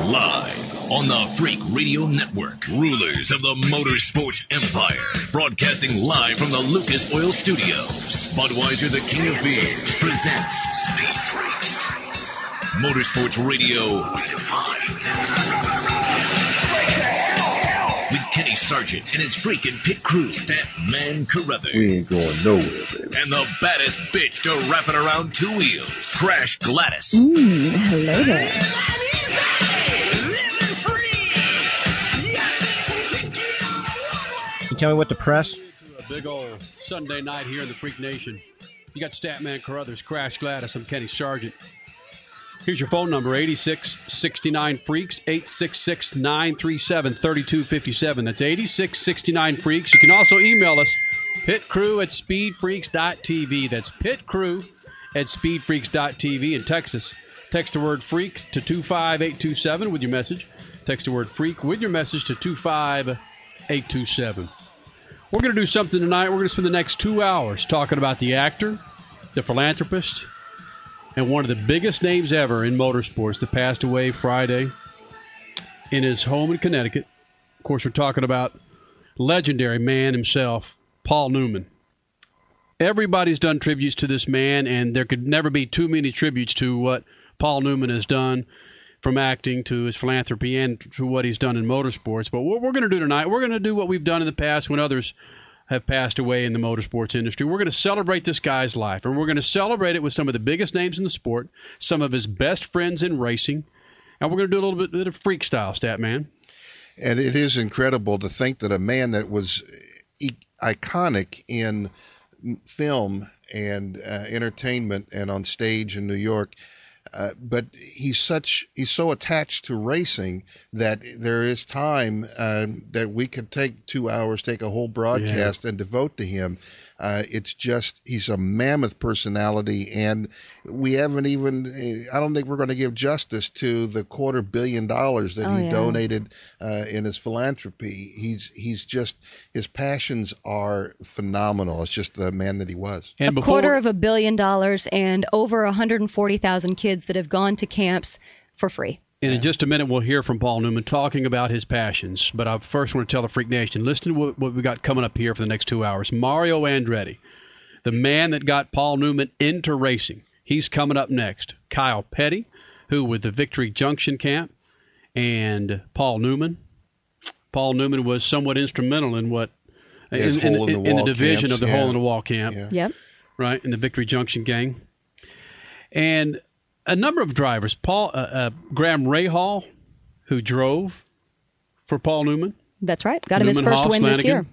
Live on the Freak Radio Network, rulers of the motorsports empire, broadcasting live from the Lucas Oil Studios. Budweiser, the King of Beers, presents Speed Freaks. Motorsports Radio redefined. With Kenny Sargent and his freaking pit crew, Stat Man Carruthers. We ain't going nowhere, baby. And the baddest bitch to wrap it around two wheels, Crash Gladys. Mm, hello there. Can tell me what to press? a big old Sunday night here in the Freak Nation. You got Statman Carruthers, Crash Gladys. I'm Kenny Sargent. Here's your phone number 8669 Freaks, 866 937 3257. That's 8669 Freaks. You can also email us, pitcrew at speedfreaks.tv. That's pitcrew at speedfreaks.tv. in Texas. Text the word freak to 25827 with your message. Text the word freak with your message to 25827. We're going to do something tonight. We're going to spend the next two hours talking about the actor, the philanthropist, and one of the biggest names ever in motorsports that passed away Friday in his home in Connecticut. Of course, we're talking about legendary man himself, Paul Newman. Everybody's done tributes to this man, and there could never be too many tributes to what Paul Newman has done from acting to his philanthropy and to what he's done in motorsports. But what we're going to do tonight, we're going to do what we've done in the past when others have passed away in the motorsports industry. We're going to celebrate this guy's life, and we're going to celebrate it with some of the biggest names in the sport, some of his best friends in racing, and we're going to do a little bit, of freak style, stat man. And it is incredible to think that a man that was iconic in film and uh, entertainment and on stage in New York. Uh, but he's such he's so attached to racing that there is time uh, that we could take two hours, take a whole broadcast, and devote to him. Uh, it's just he's a mammoth personality, and we haven't even. I don't think we're going to give justice to the quarter billion dollars that Oh, he yeah. donated uh, in his philanthropy. He's he's just his passions are phenomenal. It's just the man that he was. And a before quarter of a billion dollars and over 140,000 kids that have gone to camps for free. And in just a minute, we'll hear from Paul Newman talking about his passions. But I first want to tell the Freak Nation listen to what, what we got coming up here for the next two hours. Mario Andretti, the man that got Paul Newman into racing, he's coming up next. Kyle Petty, who with the Victory Junction camp, and Paul Newman. Paul Newman was somewhat instrumental in what. Yeah, in, in- hole in the in wall division camps, of the yeah. hole in the wall camp Yeah. Yep. right, in the Victory Junction gang. And a number of drivers, Paul uh, uh, Graham Rahal, who drove for Paul Newman, That's right. Got him his first Haas, win this year.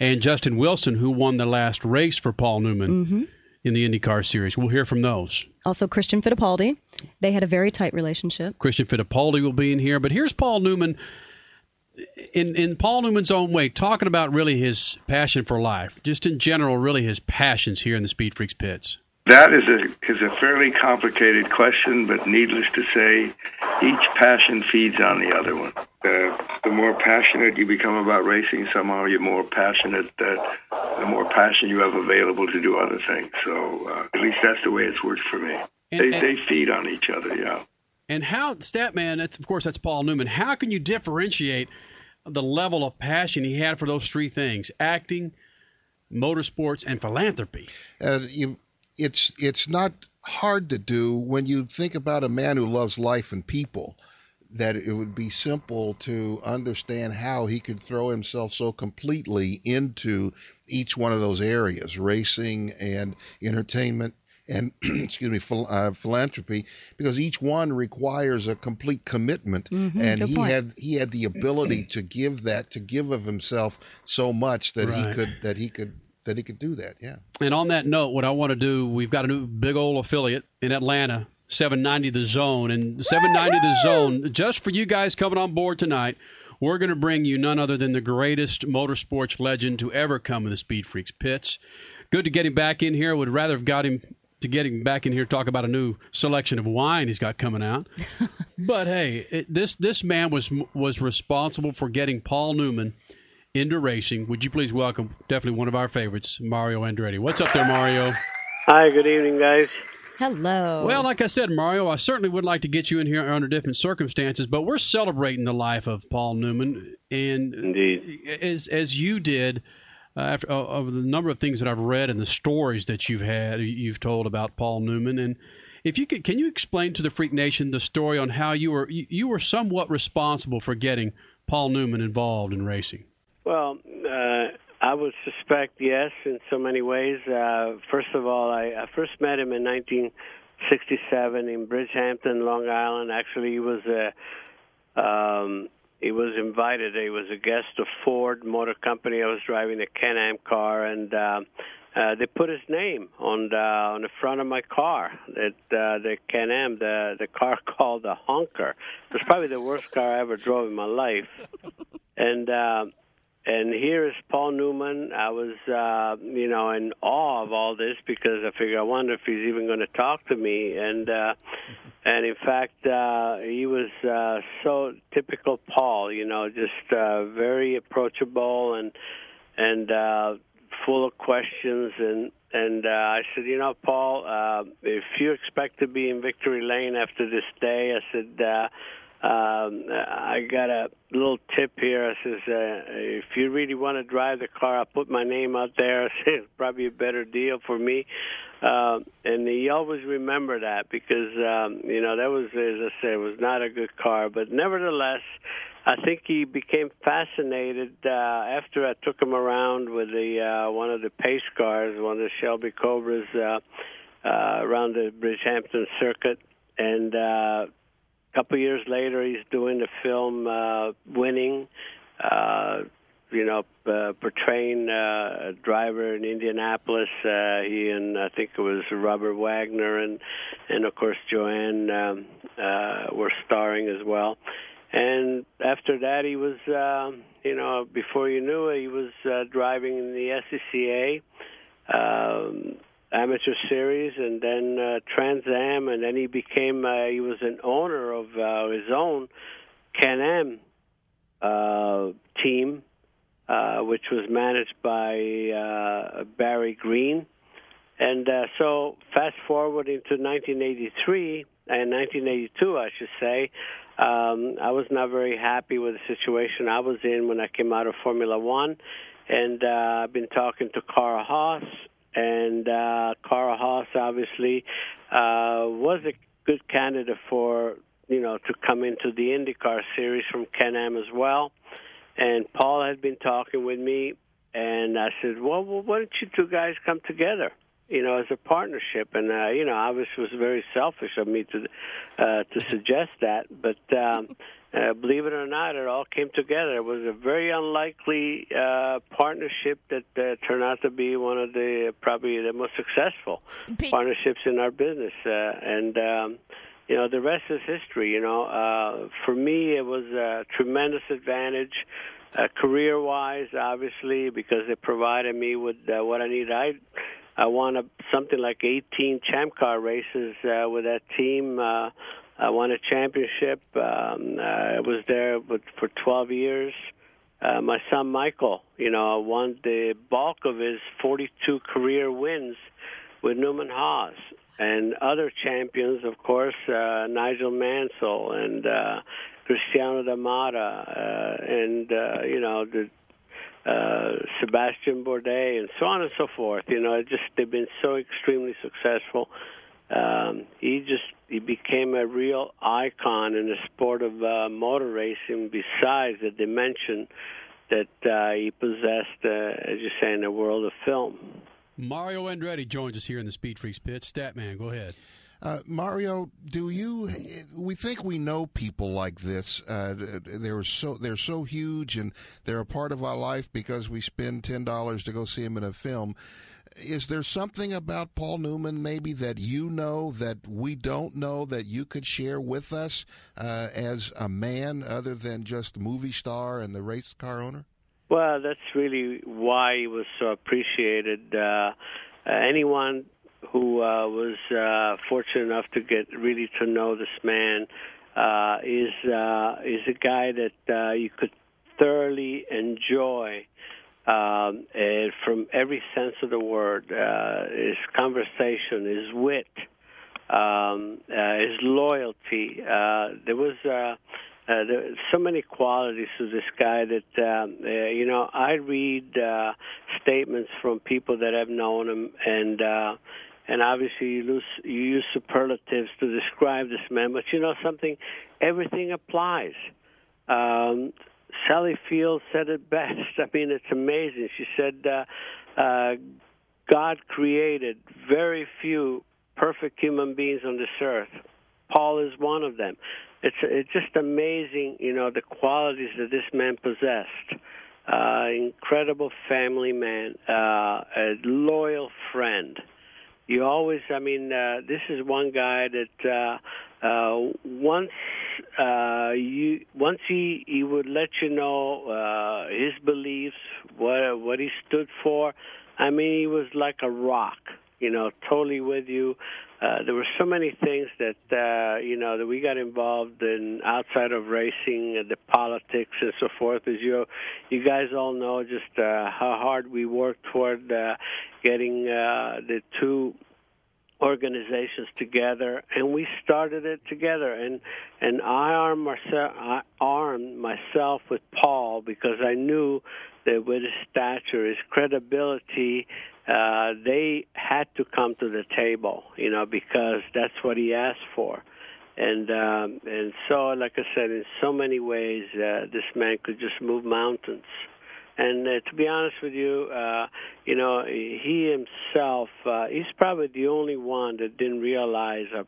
And Justin Wilson, who won the last race for Paul Newman Mm-hmm. in the IndyCar Series. We'll hear from those. Also, Christian Fittipaldi. They had a very tight relationship. Christian Fittipaldi will be in here, but here's Paul Newman. In, in Paul Newman's own way, talking about really his passion for life, just in general, really his passions here in the Speed Freaks pits. That is a is a fairly complicated question, but needless to say, each passion feeds on the other one. The, the more passionate you become about racing, somehow you're more passionate. That the more passion you have available to do other things. So uh, at least that's the way it's worked for me. And- They and- they feed on each other. Yeah. And how Statman, that's of course that's Paul Newman. How can you differentiate the level of passion he had for those three things: acting, motorsports, and philanthropy? Uh, you, it's it's not hard to do when you think about a man who loves life and people. That it would be simple to understand how he could throw himself so completely into each one of those areas, racing and entertainment and excuse me, phil- uh, philanthropy, because each one requires a complete commitment, Mhm, and he point. had he had the ability to give that, to give of himself so much that he could that he could that he could do that. Yeah. And on that note, what I want to do, we've got a new big old affiliate in Atlanta, 790 The Zone, and 790 The Zone, just for you guys coming on board tonight. We're going to bring you none other than the greatest motorsports legend to ever come in the Speed Freaks pits. Good to get him back in here. Would rather have got him to get him back in here to talk about a new selection of wine he's got coming out. but hey, it, this this man was was responsible for getting Paul Newman into racing. Would you please welcome definitely one of our favorites, Mario Andretti. What's up there, Mario? Hi, good evening, guys. Hello. Well, like I said, Mario, I certainly would like to get you in here under different circumstances, but we're celebrating the life of Paul Newman, and Indeed. as as you did. Uh, after, uh, of the number of things that I've read and the stories that you've had, you've told about Paul Newman, and if you could, can you explain to the Freak Nation the story on how you were you, you were somewhat responsible for getting Paul Newman involved in racing? Well, uh, I would suspect yes, in so many ways. Uh, first of all, I, I first met him in 1967 in Bridgehampton, Long Island. Actually, he was a um, he was invited. He was a guest of Ford Motor Company. I was driving a Can-Am car, and uh, uh, they put his name on the on the front of my car. It, uh, the Can-Am, the the car called the Honker. It was probably the worst car I ever drove in my life. And uh, and here is Paul Newman. I was, uh, you know, in awe of all this because I figure I wonder if he's even going to talk to me. And uh, and in fact, uh, he was uh, so typical Paul. You know, just uh, very approachable and and uh, full of questions. And and uh, I said, you know, Paul, uh, if you expect to be in victory lane after this day, I said. Uh, um, I got a little tip here. I says, uh, if you really want to drive the car, I'll put my name out there. It's probably a better deal for me. Uh, and he always remember that because, um, you know, that was, as I said, it was not a good car. But nevertheless, I think he became fascinated uh, after I took him around with the uh, one of the pace cars, one of the Shelby Cobras, uh, uh, around the Bridgehampton circuit, and uh, couple years later, he's doing the film uh, Winning. Uh, you know, uh, portraying uh, a driver in Indianapolis. Uh, he and I think it was Robert Wagner and and of course Joanne um, uh, were starring as well. And after that, he was, uh, you know, before you knew it, he was uh, driving in the SCCA. Um, amateur series and then uh, Trans Am, and then he became uh, he was an owner of uh, his own Can Am uh, team, uh, which was managed by uh, Barry Green. And uh, so, fast forward into 1983 and 1982, I should say, um, I was not very happy with the situation I was in when I came out of Formula One. And uh, I've been talking to Carl Haas, and uh, Carl Haas obviously uh, was a good candidate for you know to come into the IndyCar series from Can-Am as well. And Paul had been talking with me, and I said, "Well, well why don't you two guys come together?" You know, as a partnership, and uh, you know, obviously, it was very selfish of me to uh, to suggest that, but um, uh, believe it or not, it all came together. It was a very unlikely uh, partnership that uh, turned out to be one of the probably the most successful Pete- partnerships in our business. Uh, and um, you know, the rest is history. You know, uh, for me, it was a tremendous advantage. Uh, career-wise, obviously, because it provided me with uh, what I needed. I I won a, something like 18 Champ Car races uh, with that team. Uh, I won a championship. Um, uh, I was there with, for 12 years. Uh, my son Michael, you know, won the bulk of his 42 career wins with Newman Haas and other champions, of course, uh, Nigel Mansell and uh, Cristiano da Matta, uh, and uh, you know the uh, Sebastian Bourdais, and so on and so forth. You know, just they've been so extremely successful. Um, he just he became a real icon in the sport of uh, motor racing. Besides the dimension that uh, he possessed, uh, as you say, in the world of film. Mario Andretti joins us here in the Speed Freaks pit. Statman, go ahead. Uh, Mario, do you? We think we know people like this. Uh, they're so they're so huge, and they're a part of our life because we spend ten dollars to go see them in a film. Is there something about Paul Newman maybe that you know that we don't know that you could share with us uh, as a man, other than just movie star and the race car owner? Well, that's really why he was so appreciated. Uh, anyone who uh, was uh, fortunate enough to get really to know this man uh, is uh, is a guy that you could thoroughly enjoy um, and from every sense of the word. Uh, his conversation, his wit, um, uh, his loyalty. Uh, there was. Uh, uh, there so many qualities to this guy that um, uh, you know I read uh, statements from people that have known him and uh, and obviously you, lose, you use superlatives to describe this man but you know something everything applies um, Sally Field said it best I mean it's amazing she said uh, uh, God created very few perfect human beings on this earth Paul is one of them it's it's just amazing, you know, the qualities that this man possessed. Uh, incredible family man, uh, a loyal friend. You always, I mean, uh, this is one guy that uh, uh, once uh, you once he he would let you know uh, his beliefs, what what he stood for. I mean, he was like a rock, you know, totally with you. Uh, there were so many things that uh, you know that we got involved in outside of racing, the politics and so forth. As you you guys all know, just uh, how hard we worked toward uh, getting uh, the two organizations together, and we started it together. And and I armed myself, I armed myself with Paul because I knew that with his stature, his credibility, uh, they had to come to the table, you know, because that's what he asked for. And um, and so, like I said, in so many ways, uh, this man could just move mountains. And uh, to be honest with you, uh, you know, he himself, uh, he's probably the only one that didn't realize how,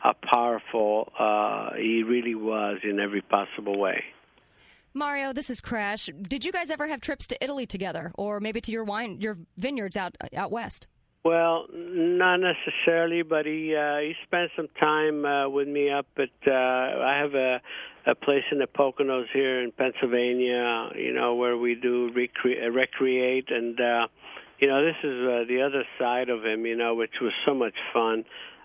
how powerful uh, he really was in every possible way. Mario, this is Crash. Did you guys ever have trips to Italy together, or maybe to your wine, your vineyards out out west? Well, not necessarily, but he uh, he spent some time uh, with me up at. Uh, I have a a place in the Poconos here in Pennsylvania, you know, where we do recre- uh, recreate, and uh, you know, this is uh, the other side of him, you know, which was so much fun.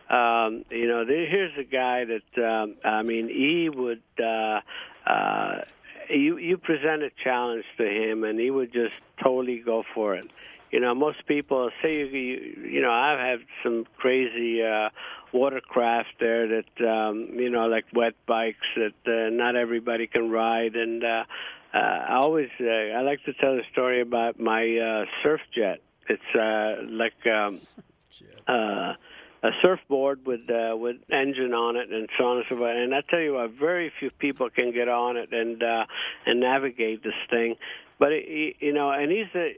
Um, you know, there, here's a guy that um, I mean, he would. Uh, uh, you you present a challenge to him, and he would just totally go for it. You know, most people say you you, you know I've had some crazy uh, watercraft there that um, you know like wet bikes that uh, not everybody can ride, and uh, uh, I always uh, I like to tell the story about my uh, surf jet. It's uh, like um, uh, a surfboard with uh, with engine on it and so on and so forth. And I tell you what, very few people can get on it and uh, and navigate this thing. But it, you know, and he's a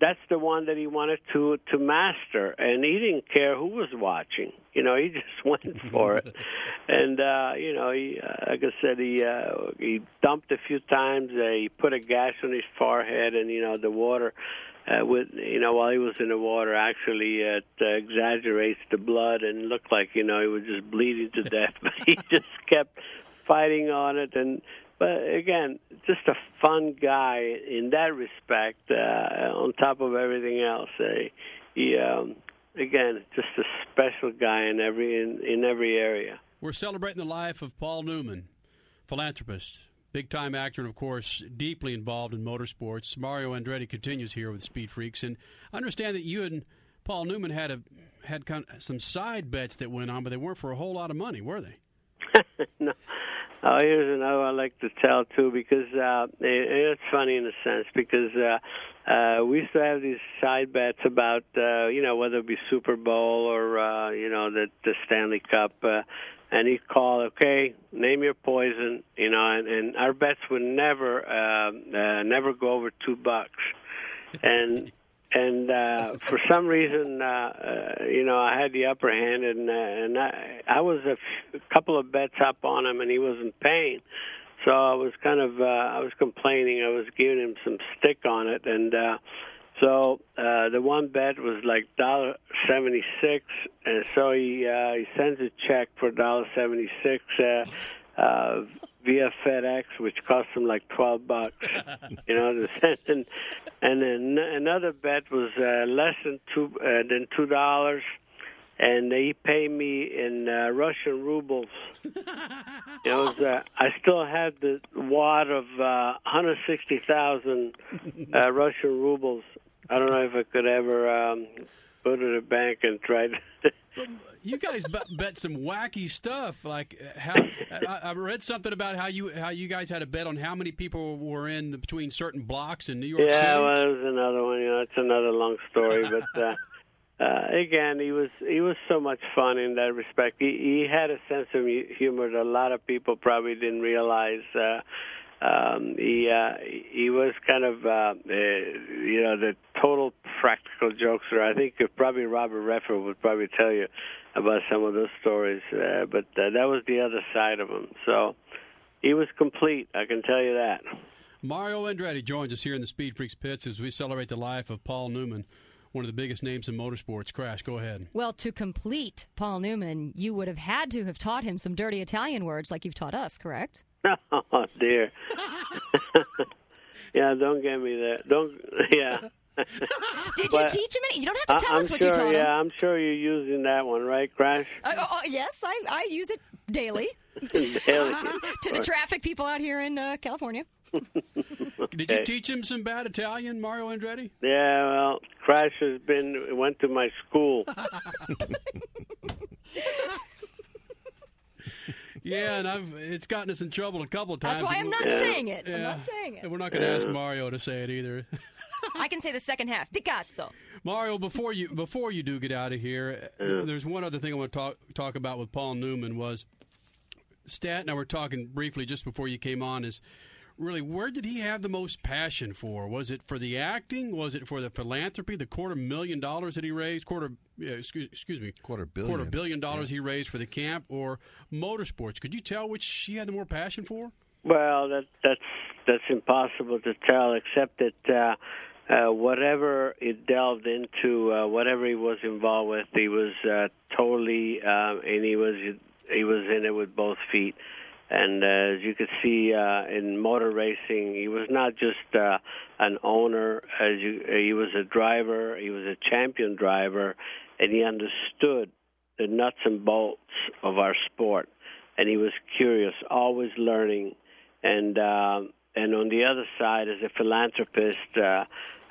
that's the one that he wanted to to master, and he didn't care who was watching. You know, he just went for it, and uh, you know, he uh, like I said, he uh, he dumped a few times. Uh, he put a gash on his forehead, and you know, the water uh, with you know while he was in the water actually it uh, exaggerates the blood and looked like you know he was just bleeding to death. But he just kept fighting on it. And but again just a fun guy in that respect uh, on top of everything else. Uh, he um again just a special guy in every in, in every area. We're celebrating the life of Paul Newman philanthropist big time actor, and of course, deeply involved in motorsports. Mario Andretti continues here with Speed Freaks, and I understand that you and Paul Newman had a had kind of some side bets that went on, but they weren't for a whole lot of money, were they? no. Oh, here's another I like to tell too because uh, it, it's funny in a sense because uh, uh, we used to have these side bets about uh, you know whether it be Super Bowl or uh, you know the the Stanley Cup. Uh, and he'd call, okay, name your poison, you know, and, and our bets would never, uh, uh, never go over two bucks, and and uh, for some reason, uh, uh, you know, I had the upper hand, and uh, and I, I was a, f- couple of bets up on him, and he wasn't paying. So I was kind of, uh, I was complaining. I was giving him some stick on it, and uh, so uh, the one bet was like dollar seventy six, and so he uh, he sends a check for dollar seventy six uh, uh, via FedEx, which cost him like twelve bucks. you know, to send. And, and then another bet was uh, less than two uh, than two dollars, and they pay me in uh, Russian rubles. It was. Uh, I still had the wad of uh, 160,000 uh, Russian rubles. I don't know if I could ever um, go to the bank and try to you guys bet, bet some wacky stuff. Like uh, how I, I read something about how you how you guys had a bet on how many people were in between certain blocks in New York yeah, City. well, it was another one. You know, it's another long story, but. uh uh, again, he was he was so much fun in that respect. He, he had a sense of humor that a lot of people probably didn't realize. Uh, um, he uh, he was kind of uh, uh, you know the total practical jokester. I think probably Robert Redford would probably tell you about some of those stories, uh, but uh, that was the other side of him. So he was complete. I can tell you that. Mario Andretti joins us here in the Speed Freaks pits as we celebrate the life of Paul Newman, one of the biggest names in motorsports. Crash, go ahead. Well, to complete Paul Newman, you would have had to have taught him some dirty Italian words like you've taught us, correct? Oh dear. yeah, don't get me there. Don't. Yeah. Did you teach him any? You don't have to tell I, am us what sure, you taught yeah, him. Yeah, I'm sure you're using that one, right, Crash? Uh, oh, oh, yes, I, I use it daily Daily. to the traffic people out here in uh, California. Did you teach him some bad Italian, Mario Andretti? Yeah, well, Crash has been went to my school. Yeah, and I've it's gotten us in trouble a couple of times. That's why I'm not Yeah. saying it. I'm not saying it. And we're not going to ask Mario to say it either. I can say the second half. Di cazzo. Mario, before you before you do get out of here, there's one other thing I want to talk talk about with Paul Newman was Stat and I were talking briefly just before you came on. Is really where did he have the most passion for? Was it for the acting? Was it for the philanthropy? The quarter million dollars that he raised, quarter yeah, excuse, excuse me, Quarter billion. quarter billion dollars he raised for the camp, or motorsports? Could you tell which he had the more passion for? Well, that that's that's impossible to tell, except that uh, uh, whatever it delved into, uh, whatever he was involved with, he was uh, totally, uh, and he was he was in it with both feet. And uh, as you can see uh, in motor racing, he was not just uh, an owner. As you, he was a driver. He was a champion driver, and he understood the nuts and bolts of our sport. And he was curious, always learning. And uh, and on the other side, as a philanthropist, uh,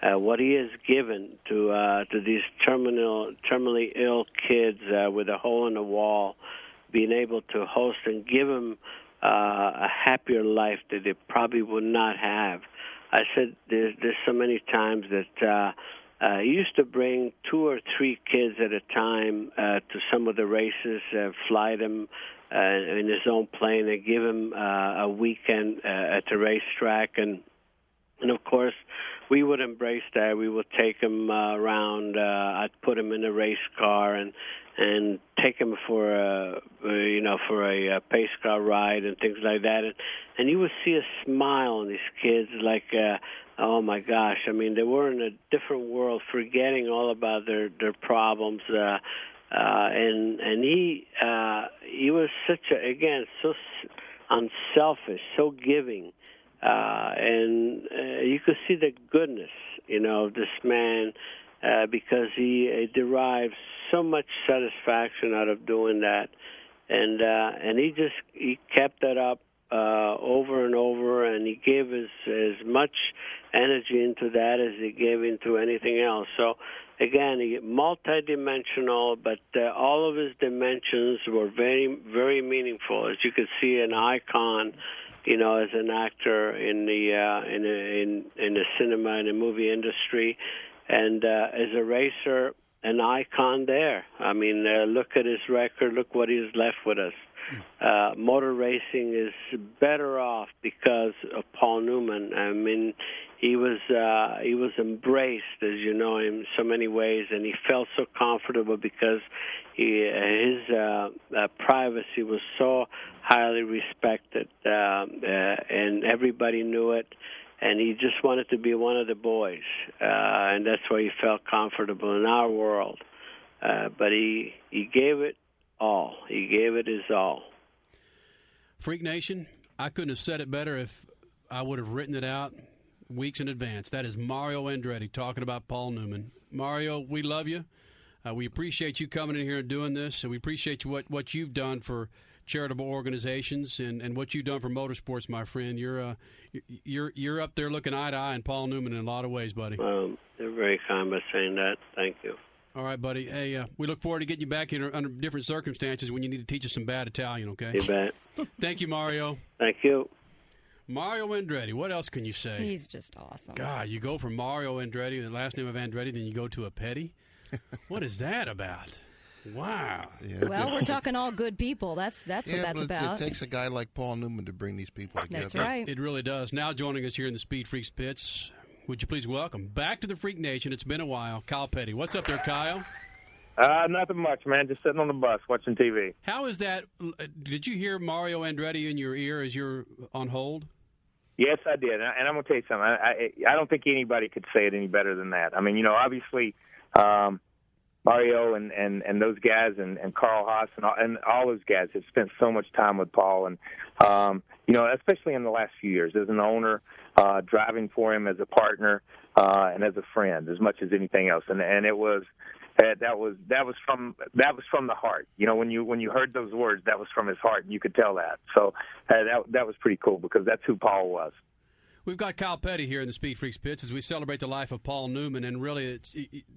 uh, what he has given to uh, to these terminal terminally ill kids uh, with a hole in the wall, being able to host and give them uh, a happier life that they probably would not have. I said there's there's so many times that uh, uh, he used to bring two or three kids at a time uh, to some of the races, uh, fly them uh, in his own plane, and give them uh, a weekend uh, at the racetrack, and and of course we would embrace that. We would take him uh, around. Uh, I'd put him in a race car and and take him for a uh, you know for a, uh pace car ride and things like that. And and you would see a smile on these kids, like. Uh, Oh my gosh! I mean, they were in a different world, forgetting all about their their problems. Uh, uh, and and he uh, he was such a again so unselfish, so giving, uh, and uh, you could see the goodness, you know, of this man uh, because he uh, derives so much satisfaction out of doing that, and uh, and he just he kept that up uh, over and over, and he gave as as much energy into that as he gave into anything else. So again, he multidimensional, but uh, all of his dimensions were very very meaningful. As you could see, an icon. You know, as an actor in the uh, in the, in in the cinema and the movie industry, and uh, as a racer, an icon there. I mean, uh, look at his record. Look what he's left with us. Uh, motor racing is better off because of Paul Newman. I mean, he was uh, he was embraced, as you know, in so many ways, and he felt so comfortable because he, his uh, uh, privacy was so highly respected, uh, uh, and everybody knew it. And he just wanted to be one of the boys, uh, and that's why he felt comfortable in our world. Uh, but he he gave it all. He gave it his all. Freak Nation, I couldn't have said it better if I would have written it out weeks in advance. That is Mario Andretti talking about Paul Newman. Mario, we love you. Uh, we appreciate you coming in here and doing this, and we appreciate what, what you've done for charitable organizations and, and what you've done for motorsports, my friend. You're uh, you're you're up there looking eye to eye and Paul Newman in a lot of ways, buddy. Um, they're very kind by saying that. Thank you. All right, buddy. Hey, uh, we look forward to getting you back here under different circumstances when you need to teach us some bad Italian. Okay. You bet. Thank you, Mario. Thank you. Mario Andretti. What else can you say? He's just awesome. God, you go from Mario Andretti, the last name of Andretti, then you go to a Petty. what is that about? Wow. Yeah, Well, we're talking all good people. That's that's what that's it- about. It takes a guy like Paul Newman to bring these people together. That's right. It really does. Now joining us here in the Speed Freaks pits, would you please welcome back to the Freak Nation? It's been a while, Kyle Petty. What's up there, Kyle? Uh, nothing much, man. Just sitting on the bus watching TV. How is that? Did you hear Mario Andretti in your ear as you're on hold? Yes, I did, and I- and I'm gonna tell you something. I, I I don't think anybody could say it any better than that. I mean, you know, obviously, um, Mario and and and those guys and and Carl Haas and all, and all those guys have spent so much time with Paul, and um, you know, especially in the last few years as an owner, uh, driving for him as a partner uh, and as a friend, as much as anything else. And and it was that that was that was from that was from the heart. You know, when you when you heard those words, that was from his heart, and you could tell that. So uh, that that was pretty cool because that's who Paul was. We've got Kyle Petty here in the Speed Freaks pits as we celebrate the life of Paul Newman, and really,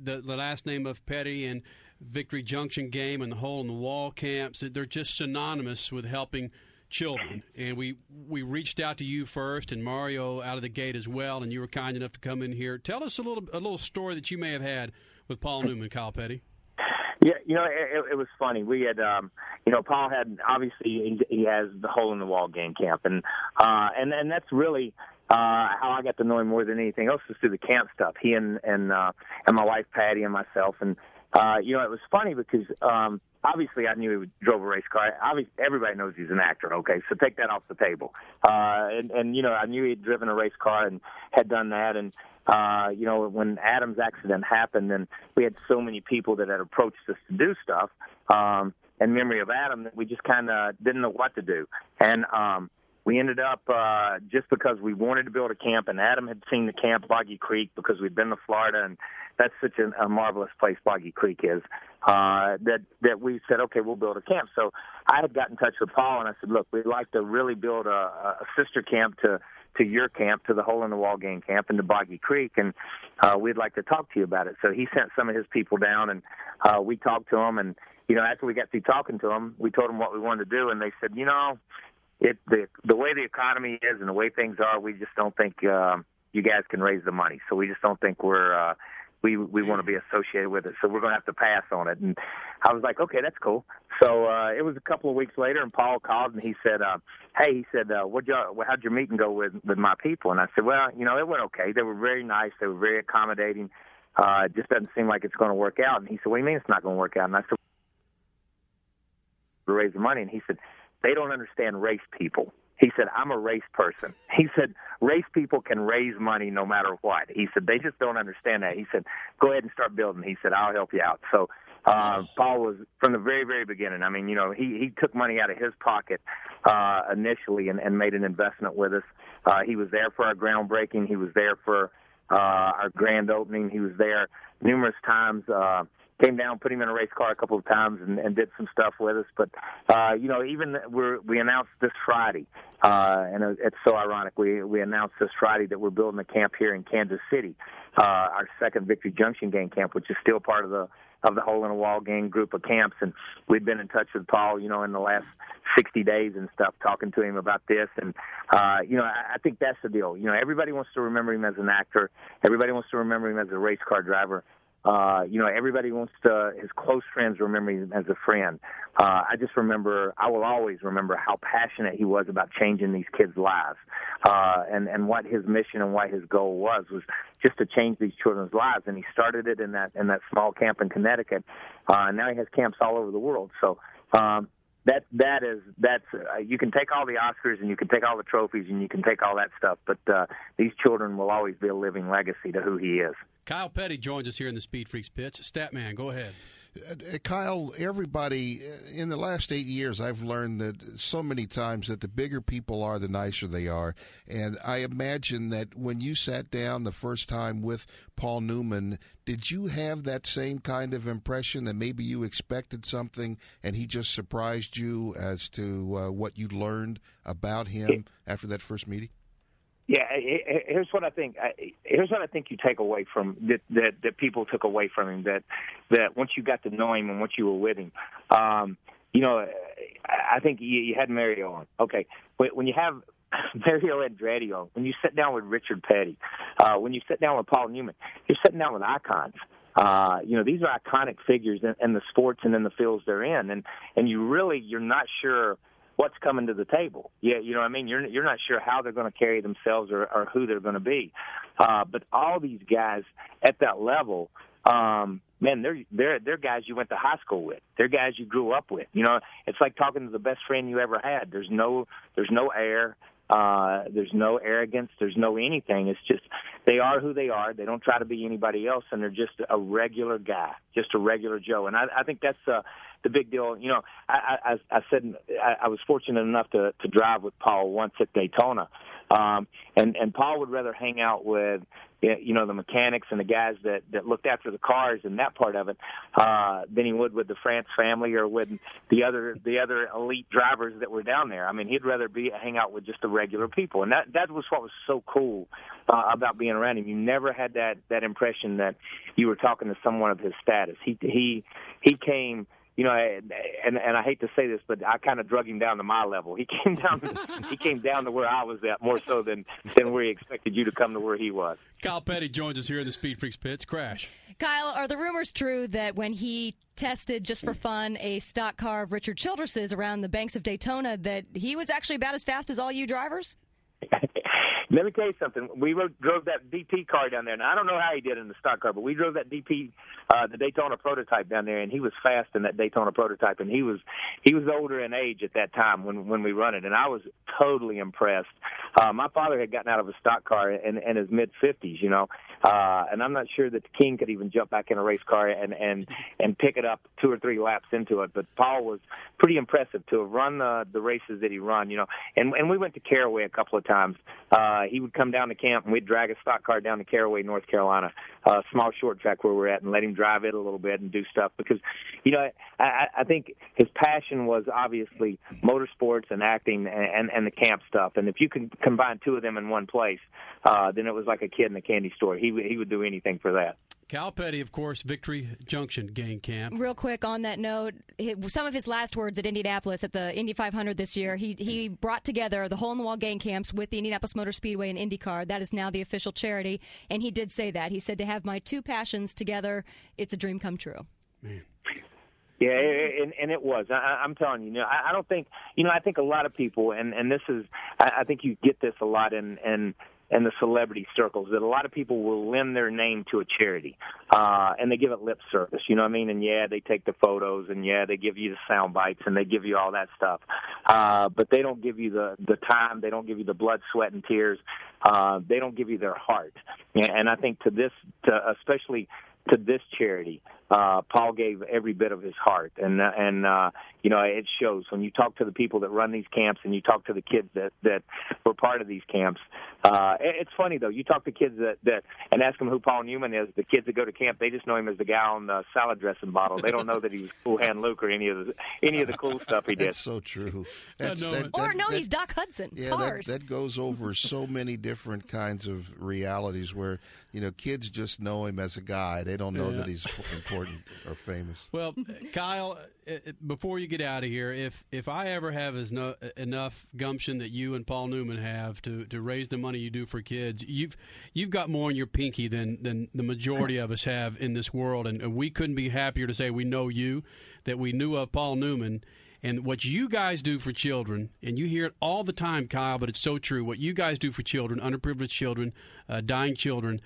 the, the last name of Petty and Victory Junction Gang and the hole in the wall camps. They're just synonymous with helping children. And we we reached out to you first, and Mario out of the gate as well, and you were kind enough to come in here. Tell us a little a little story that you may have had with Paul Newman, Kyle Petty. Yeah, you know, it, it was funny. We had, um, you know, Paul had obviously he, he has the hole in the wall gang camp, and uh, and and that's really uh, how I got to know him more than anything else was through the camp stuff. He and and uh, and my wife Patty and myself, and uh, you know, it was funny because um, obviously I knew he drove a race car. Obviously, everybody knows he's an actor. Okay, so take that off the table. Uh, and and you know, I knew he'd driven a race car and had done that, and uh, you know, when Adam's accident happened, and we had so many people that had approached us to do stuff um, in memory of Adam that we just kind of didn't know what to do. And um, we ended up uh, just because we wanted to build a camp, and Adam had seen the camp Boggy Creek because we'd been to Florida, and that's such a, a marvelous place Boggy Creek is. Uh, that that we said, okay, we'll build a camp. So I had got in touch with Paul, and I said, look, we'd like to really build a, a sister camp to to your camp, to the Hole in the Wall Gang camp, and to Boggy Creek, and uh, we'd like to talk to you about it. So he sent some of his people down, and uh, we talked to them. And you know, after we got through talking to them, we told them what we wanted to do, and they said, you know, it the the way the economy is and the way things are, we just don't think uh, you guys can raise the money. So we just don't think we're uh, we we want to be associated with it. So we're going to have to pass on it. And I was like, okay, that's cool. So uh, it was a couple of weeks later, and Paul called and he said, uh, "Hey," he said, uh, "What y'all? How'd your meeting go with with my people?" And I said, "Well, you know, it went okay. They were very nice. They were very accommodating. Uh, it just doesn't seem like it's going to work out." And he said, "What do you mean it's not going to work out?" And I said, "To raise the money." And he said, "They don't understand race people." He said, I'm a race person. He said, race people can raise money no matter what. He said, they just don't understand that. He said, go ahead and start building. He said, I'll help you out. So, uh, Paul was from the very, very beginning. I mean, you know, he, he took money out of his pocket, uh, initially and, and made an investment with us. Uh, he was there for our groundbreaking. He was there for, uh, our grand opening. He was there numerous times, uh, came down, put him in a race car a couple of times, and, and did some stuff with us. But uh, you know, even we're, we announced this Friday, uh, and it's so ironic. We we announced this Friday that we're building a camp here in Kansas City, uh, our second Victory Junction Gang camp, which is still part of the of the Hole in a Wall Gang group of camps. And we've been in touch with Paul, you know, in the last 60 days and stuff, talking to him about this. And uh, you know, I, I think that's the deal. You know, everybody wants to remember him as an actor. Everybody wants to remember him as a race car driver. Uh, you know, everybody wants to, his close friends remember him as a friend. Uh, I just remember, I will always remember how passionate he was about changing these kids' lives. Uh, and, and what his mission and what his goal was, was just to change these children's lives. And he started it in that, in that small camp in Connecticut. Uh, now he has camps all over the world. So, um, that that is that's uh, you can take all the Oscars and you can take all the trophies and you can take all that stuff, but uh, these children will always be a living legacy to who he is. Kyle Petty joins us here in the Speed Freaks pits. Statman, go ahead. Uh, Kyle, everybody uh, in the last eight years, I've learned that so many times that the bigger people are, the nicer they are. And I imagine that when you sat down the first time with Paul Newman, did you have that same kind of impression that maybe you expected something and he just surprised you as to uh, what you learned about him after that first meeting? Yeah, here's what I think. Here's what I think you take away from that that, that people took away from him. That that once you got to know him and once you were with him, um, you know, I think you, you had Mario on. Okay, when you have Mario Andretti on, when you sit down with Richard Petty, uh, when you sit down with Paul Newman, you're sitting down with icons. Uh, you know, these are iconic figures in, in the sports and in the fields they're in, and and you really you're not sure what's coming to the table. Yeah, you know what I mean. You're you're not sure how they're going to carry themselves or, or who they're going to be. Uh, but all these guys at that level, um, man, they're they're they're guys you went to high school with. They're guys you grew up with. You know, it's like talking to the best friend you ever had. There's no there's no air. Uh, there's no arrogance. There's no anything. It's just they are who they are. They don't try to be anybody else, and they're just a regular guy, just a regular Joe. And I, I think that's uh, the big deal. You know, I, I, I said I, I was fortunate enough to to drive with Paul once at Daytona, um, and and Paul would rather hang out with you know the mechanics and the guys that that looked after the cars and that part of it uh than he would with the France family or with the other the other elite drivers that were down there. I mean, he'd rather be hang out with just the regular people, and that that was what was so cool uh, about being around him. You never had that that impression that you were talking to someone of his status. He he he came you know, and and I hate to say this, but I kind of drug him down to my level. He came down, he came down to where I was at more so than than where he expected you to come to where he was. Kyle Petty joins us here in the Speed Freaks pits. Crash. Kyle, are the rumors true that when he tested just for fun a stock car of Richard Childress's around the banks of Daytona, that he was actually about as fast as all you drivers? Let me tell you something. We rode, drove that DP car down there. Now I don't know how he did in the stock car, but we drove that DP, uh, the Daytona prototype down there, and he was fast in that Daytona prototype, and he was he was older in age at that time when when we run it, and I was totally impressed. Uh, my father had gotten out of a stock car in, in his mid fifties, you know, uh, and I'm not sure that the King could even jump back in a race car and and and pick it up two or three laps into it. But Paul was pretty impressive to have run the the races that he run, you know, and and we went to Caraway a couple of times. Uh, he would come down to camp and we'd drag a stock car down to Caraway, North Carolina, a uh, small short track where we're at, and let him drive it a little bit and do stuff because, you know, I, I think his passion was obviously motorsports and acting and, and and the camp stuff. And if you can combine two of them in one place, uh, then it was like a kid in a candy store. He he would do anything for that. Kyle Petty, of course, Victory Junction Gang Camp. Real quick on that note, some of his last words at Indianapolis at the Indy 500 this year, he he brought together the hole in the wall gang camps with the Indianapolis Motor Speedway and IndyCar. That is now the official charity, and he did say that. He said to have my two passions together, it's a dream come true. Man. Yeah, and, and it was. I, I'm telling you, you know, I, I don't think, you know, I think a lot of people, and and this is, I, I think you get this a lot in in and the celebrity circles that a lot of people will lend their name to a charity uh and they give it lip service you know what i mean? And yeah they take the photos and yeah they give you the sound bites and they give you all that stuff. Uh but they don't give you the the time they don't give you the blood sweat and tears uh they don't give you their heart. And i think to this to especially to this charity uh, Paul gave every bit of his heart, and uh, and uh, you know it shows when you talk to the people that run these camps, and you talk to the kids that that were part of these camps. Uh, it's funny though, you talk to kids that that and ask them who Paul Newman is. The kids that go to camp, they just know him as the guy on the salad dressing bottle. They don't know that he's Cool Hand Luke or any of the any of the cool stuff he did. That's so true. That's, that, that, or no, that, he's Doc Hudson. Yeah, Cars. That, that goes over so many different kinds of realities where you know kids just know him as a guy. They don't know yeah. that he's important or famous. Well, Kyle, uh, uh, before you get out of here, if if I ever have as no, enough gumption that you and Paul Newman have to, to raise the money you do for kids, you've you've got more in your pinky than than the majority of us have in this world, and we couldn't be happier to say we know you, that we knew of Paul Newman. And what you guys do for children, and you hear it all the time, Kyle, but it's so true. What you guys do for children, underprivileged children, uh, dying children,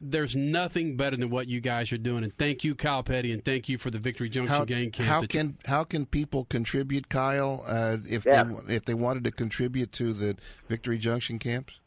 there's nothing better than what you guys are doing. And thank you, Kyle Petty, and thank you for the Victory Junction how, Gang Camp. How can how can people contribute, Kyle, uh, if yeah. they if they wanted to contribute to the Victory Junction camps?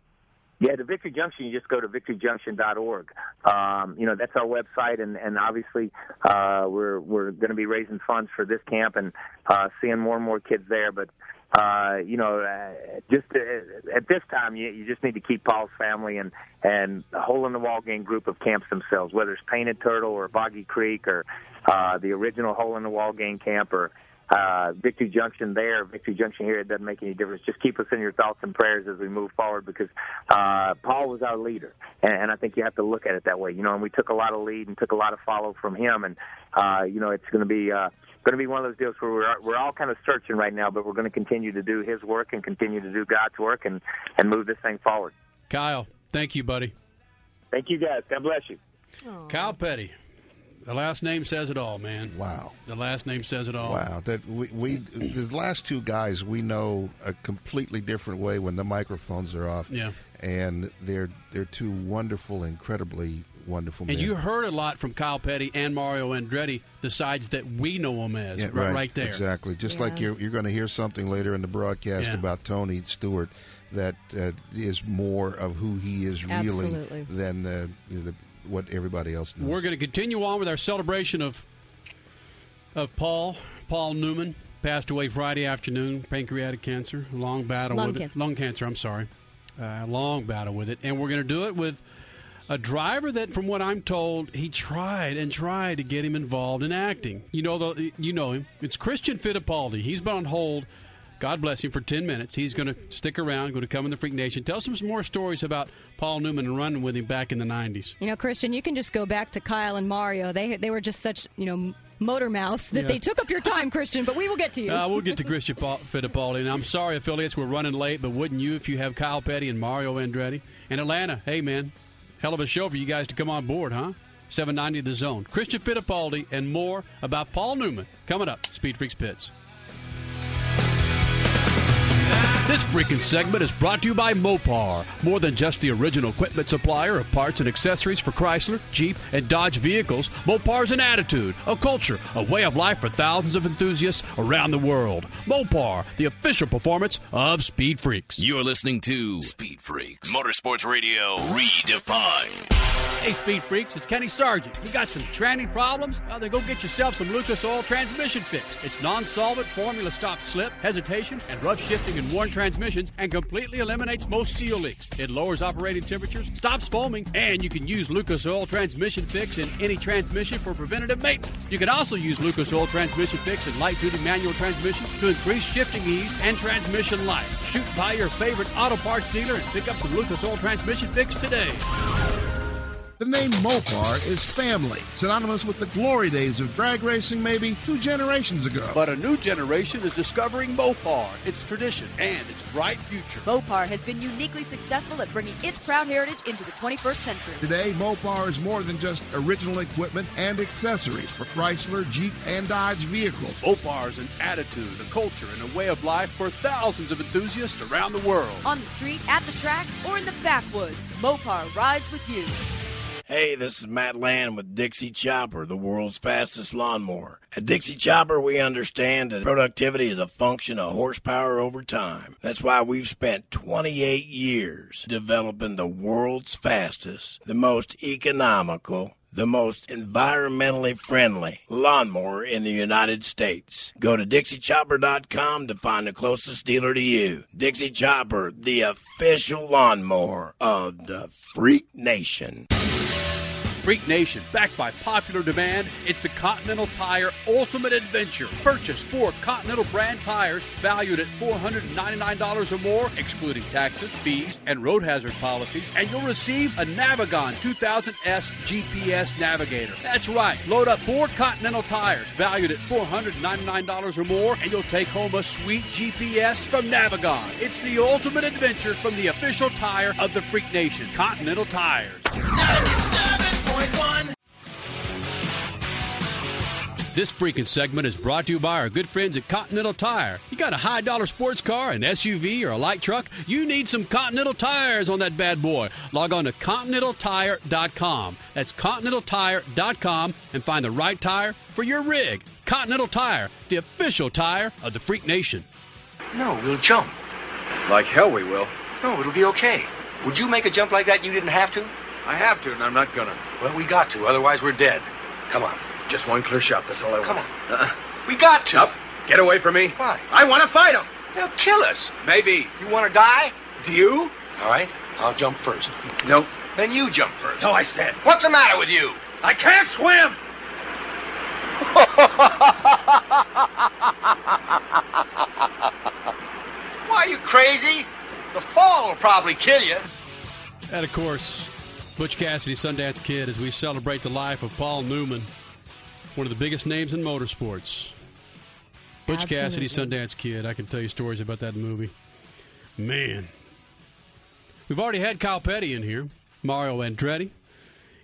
Yeah, the Victory Junction. You just go to victoryjunction.org. Um, you know that's our website, and and obviously uh, we're we're going to be raising funds for this camp and uh, seeing more and more kids there. But uh, you know, uh, just uh, at this time, you, you just need to keep Paul's family and and the hole in the wall gang group of camps themselves, whether it's Painted Turtle or Boggy Creek or uh, the original hole in the wall gang camp or uh, Victory Junction there, Victory Junction here, it doesn't make any difference. Just keep us in your thoughts and prayers as we move forward because uh, Paul was our leader, and, and I think you have to look at it that way. You know, and we took a lot of lead and took a lot of follow from him, and uh, you know, it's going to be. Uh, Going to be one of those deals where we're we're all kind of searching right now, but we're going to continue to do His work and continue to do God's work and and move this thing forward. Kyle, thank you, buddy. Thank you, guys. God bless you. Aww. Kyle Petty. The last name says it all, man. Wow. The last name says it all. Wow. That we, we the last two guys we know a completely different way when the microphones are off. Yeah. And they're they're two wonderful, incredibly wonderful men. And you heard a lot from Kyle Petty and Mario Andretti, the sides that we know them as, Yeah, right, right there. Exactly. Just Yeah. like you're, you're going to hear something later in the broadcast Yeah. about Tony Stewart that uh, is more of who he is really Absolutely. than the, the, what everybody else knows. We're going to continue on with our celebration of of Paul Paul Newman passed away Friday afternoon, pancreatic cancer, long battle Lung with cancer. it, lung cancer. I'm sorry, uh, long battle with it, and we're going to do it with a driver that, from what I'm told, he tried and tried to get him involved in acting. You know, the, you know him. It's Christian Fittipaldi. He's been on hold. God bless him for 10 minutes. He's going to stick around, going to come in the Freak Nation. Tell some more stories about Paul Newman and running with him back in the 90s. You know, Christian, you can just go back to Kyle and Mario. They they were just such you know motor mouths that Yeah. they took up your time, Christian. But we will get to you. Uh, we'll get to Christian Paul- Fittipaldi. And I'm sorry, affiliates, we're running late, but wouldn't you if you have Kyle Petty and Mario Andretti? And Atlanta, hey, man, hell of a show for you guys to come on board, huh? 790 The Zone. Christian Fittipaldi and more about Paul Newman coming up. Speed Freaks Pits. This freaking segment is brought to you by Mopar. More than just the original equipment supplier of parts and accessories for Chrysler, Jeep, and Dodge vehicles, Mopar is an attitude, a culture, a way of life for thousands of enthusiasts around the world. Mopar, the official performance of Speed Freaks. You're listening to Speed Freaks, Motorsports Radio redefined. Hey, Speed Freaks, it's Kenny Sargent. You got some tranny problems? Well, then go get yourself some Lucas Oil Transmission Fix. Its non-solvent formula stops slip, hesitation, and rough shifting in worn transmissions and completely eliminates most seal leaks. It lowers operating temperatures, stops foaming, and you can use Lucas Oil Transmission Fix in any transmission for preventative maintenance. You can also use Lucas Oil Transmission Fix in light-duty manual transmissions to increase shifting ease and transmission life. Shoot by your favorite auto parts dealer and pick up some Lucas Oil Transmission Fix today. The name Mopar is family, synonymous with the glory days of drag racing maybe two generations ago. But a new generation is discovering Mopar, its tradition, and its bright future. Mopar has been uniquely successful at bringing its proud heritage into the 21st century. Today, Mopar is more than just original equipment and accessories for Chrysler, Jeep, and Dodge vehicles. Mopar is an attitude, a culture, and a way of life for thousands of enthusiasts around the world. On the street, at the track, or in the backwoods, Mopar rides with you. Hey, this is Matt Land with Dixie Chopper, the world's fastest lawnmower. At Dixie Chopper, we understand that productivity is a function of horsepower over time. That's why we've spent 28 years developing the world's fastest, the most economical, the most environmentally friendly lawnmower in the United States. Go to DixieChopper.com to find the closest dealer to you. Dixie Chopper, the official lawnmower of the Freak Nation. Freak Nation, backed by popular demand, it's the Continental Tire Ultimate Adventure. Purchase four Continental brand tires valued at $499 or more, excluding taxes, fees, and road hazard policies, and you'll receive a Navigon 2000S GPS Navigator. That's right, load up four Continental tires valued at $499 or more, and you'll take home a sweet GPS from Navigon. It's the ultimate adventure from the official tire of the Freak Nation, Continental Tires. This freaking segment is brought to you by our good friends at Continental Tire. You got a high dollar sports car, an SUV, or a light truck? You need some Continental tires on that bad boy. Log on to ContinentalTire.com. That's ContinentalTire.com and find the right tire for your rig. Continental Tire, the official tire of the Freak Nation. No, we'll jump. Like hell we will. No, it'll be okay. Would you make a jump like that you didn't have to? I have to, and I'm not gonna. Well, we got to, otherwise we're dead. Come on. Just one clear shot, that's all I want. Come on. Uh-uh. We got to. Nope. Get away from me. Why? I want to fight him. They'll kill us. Maybe. You want to die? Do you? All right, I'll jump first. Nope. Then you jump first. No, I said. What's the matter with you? I can't swim. Why, are you crazy? The fall will probably kill you. And of course, Butch Cassidy, Sundance Kid, as we celebrate the life of Paul Newman, one of the biggest names in motorsports. Butch Cassidy, Sundance Kid. I can tell you stories about that movie. Man. We've already had Kyle Petty in here, Mario Andretti.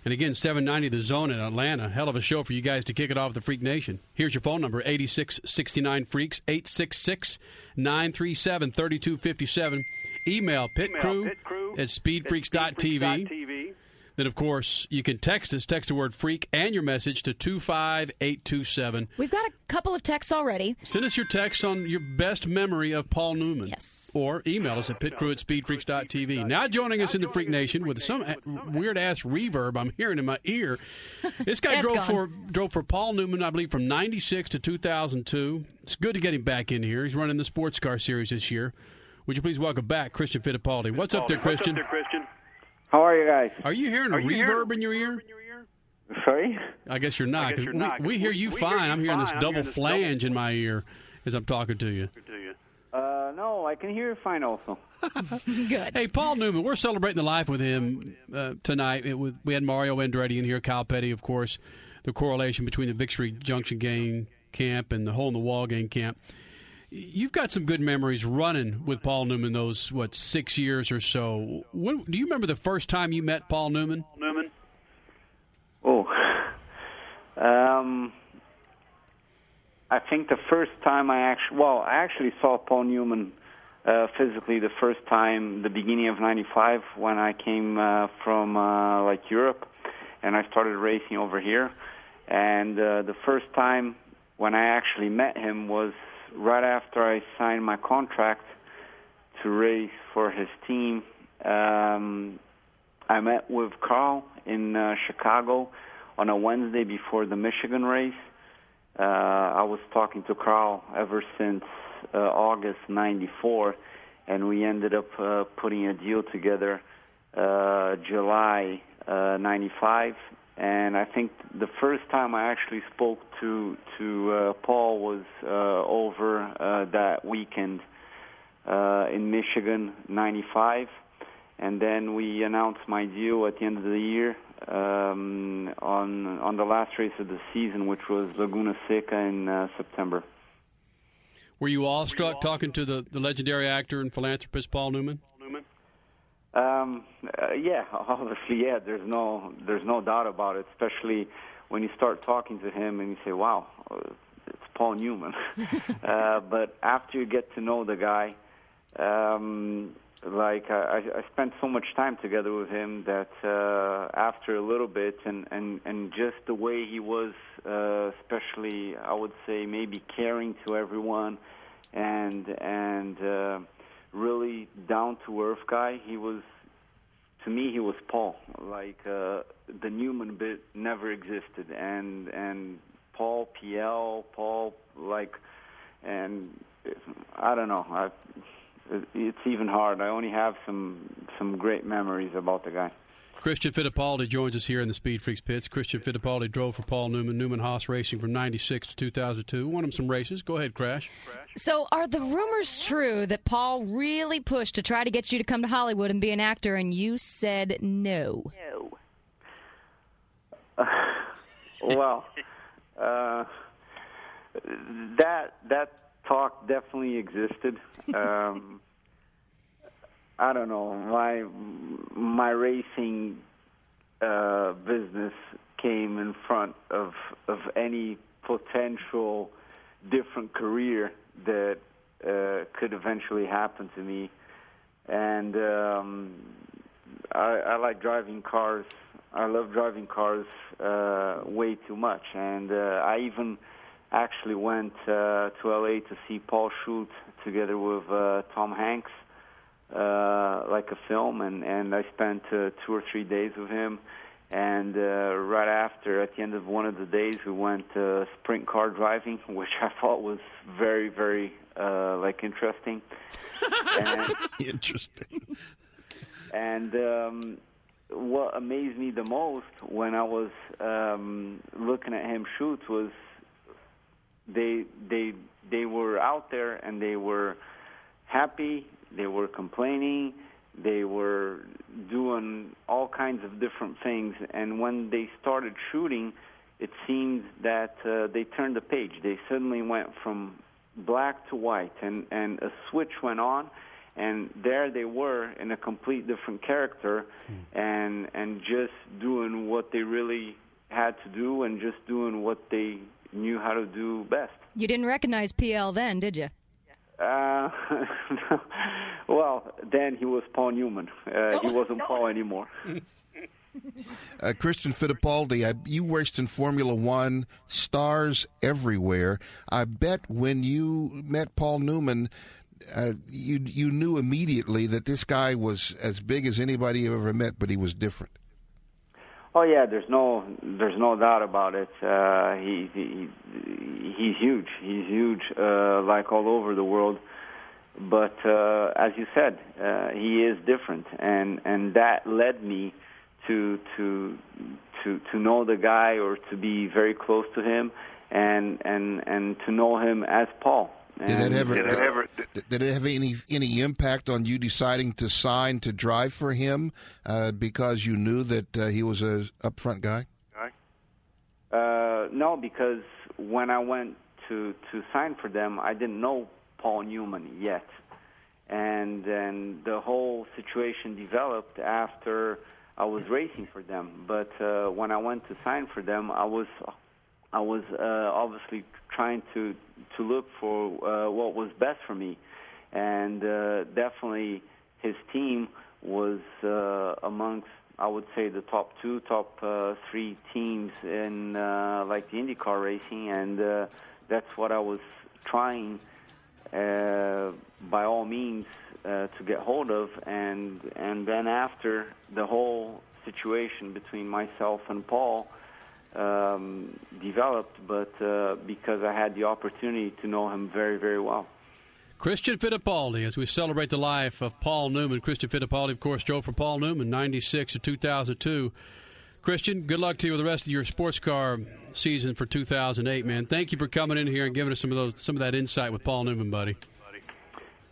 And again, 790 The Zone in Atlanta. Hell of a show for you guys to kick it off the Freak Nation. Here's your phone number 8669 Freaks, 866 937 3257. Email pitcrew at speedfreaks.tv. Then, of course, you can text us. Text the word freak and your message to 25827. We've got a couple of texts already. Send us your text on your best memory of Paul Newman. Yes. Or email us at pitcrew at speedfreaks.tv. Now joining us in the Freak Nation with some weird ass reverb I'm hearing in my ear. This guy drove gone. for drove for Paul Newman, I believe, from 96 to 2002. It's good to get him back in here. He's running the sports car series this year. Would you please welcome back Christian Fittipaldi? What's up there, Christian? How are you guys? Are you hearing a reverb in your ear? Sorry? I guess you're not. I guess 'cause you're we, we hear you we hear fine. you I'm hearing this fine. I'm double hearing this flange in my ear as I'm talking to you. Uh, no, I can hear you fine also. Good. Hey, Paul Newman, we're celebrating the life with him uh, tonight. It was, we had Mario Andretti in here, Kyle Petty, of course. The correlation between the Victory Junction Gang camp and the hole in the wall gang camp. You've got some good memories running with Paul Newman those what six years or so. When, do you remember the first time you met Paul Newman? Newman? Oh. Um, I think the first time I actually, well, I actually saw Paul Newman uh, physically the first time, the beginning of '95, when I came uh, from uh, like Europe, and I started racing over here. And uh, the first time when I actually met him was right after I signed my contract to race for his team. Um, I met with Carl in uh, Chicago on a Wednesday before the Michigan race. Uh, I was talking to Carl ever since uh, August '94, and we ended up uh, putting a deal together uh, July uh, '95. And I think the first time I actually spoke to to uh, Paul was uh, over uh, that weekend uh, in Michigan '95 and then we announced my deal at the end of the year um, on on the last race of the season, which was Laguna Seca in uh, September. Were you awestruck talking to the, the legendary actor and philanthropist Paul Newman? Um, uh, yeah, obviously, yeah. There's no there's no doubt about it. Especially when you start talking to him and you say, "Wow, uh, it's Paul Newman." uh, but after you get to know the guy, um, like I, I I spent so much time together with him that uh, after a little bit, and and and just the way he was, uh, especially I would say maybe caring to everyone, and and. Uh, really down to earth guy. He was to me he was Paul. Like uh the Newman bit never existed and and Paul PL, Paul like and I don't know. I it's even hard. I only have some some great memories about the guy. Christian Fittipaldi joins us here in the Speed Freaks pits. Christian Fittipaldi drove for Paul Newman, Newman Haas Racing from 96 to 2002. Won him some races. Go ahead, Crash. So, are the rumors true that Paul really pushed to try to get you to come to Hollywood and be an actor, and you said no? No. well, uh, that that talk definitely existed. Um, I don't know. My my racing uh, business came in front of of any potential different career that uh, could eventually happen to me, and um, I, I like driving cars. I love driving cars uh, way too much, and uh, I even actually went uh, to LA to see Paul shoot together with uh, Tom Hanks, uh, like a film, and and I spent uh, two or three days with him. And uh, right after, at the end of one of the days, we went uh, sprint car driving, which I thought was very, very uh, like interesting. and, Interesting. and um, what amazed me the most when I was um, looking at him shoot was they they they were out there and they were happy. They were complaining. They were doing all kinds of different things. And when they started shooting, it seemed that uh, they turned the page. They suddenly went from black to white, and and a switch went on. And there they were in a complete different character, and and just doing what they really had to do, and just doing what they knew how to do best. You didn't recognize PL then, did you? Uh, well, then he was Paul Newman. Uh, he wasn't Paul anymore. Uh, Christian Fittipaldi, I, you raced in Formula One, stars everywhere. I bet when you met Paul Newman, uh, you you knew immediately that this guy was as big as anybody you ever met, but he was different. Oh yeah, there's no there's no doubt about it. Uh, he, he he's huge. He's huge, uh, like all over the world. But uh, as you said, uh, he is different, and and that led me to to to to know the guy or to be very close to him, and and and to know him as Paul. Did that And- ever, did, did it have any any impact on you deciding to sign to drive for him uh, because you knew that uh, he was a upfront guy? Uh, no, because when I went to to sign for them, I didn't know Paul Newman yet, and then the whole situation developed after I was racing for them. But uh, when I went to sign for them, I was I was uh, obviously trying to to look for uh, what was best for me, and uh, definitely his team was uh, amongst I would say the top two, top uh, three teams in uh, like the IndyCar racing, and uh, that's what I was trying uh, by all means uh, to get hold of, and and then after the whole situation between myself and Paul um, developed, but uh, because I had the opportunity to know him very very well. Christian Fittipaldi, as we celebrate the life of Paul Newman. Christian Fittipaldi, of course, drove for Paul Newman, 96 to 2002. Christian, good luck to you with the rest of your sports car season for 2008, man. Thank you for coming in here and giving us some of those, some of that insight with Paul Newman, buddy.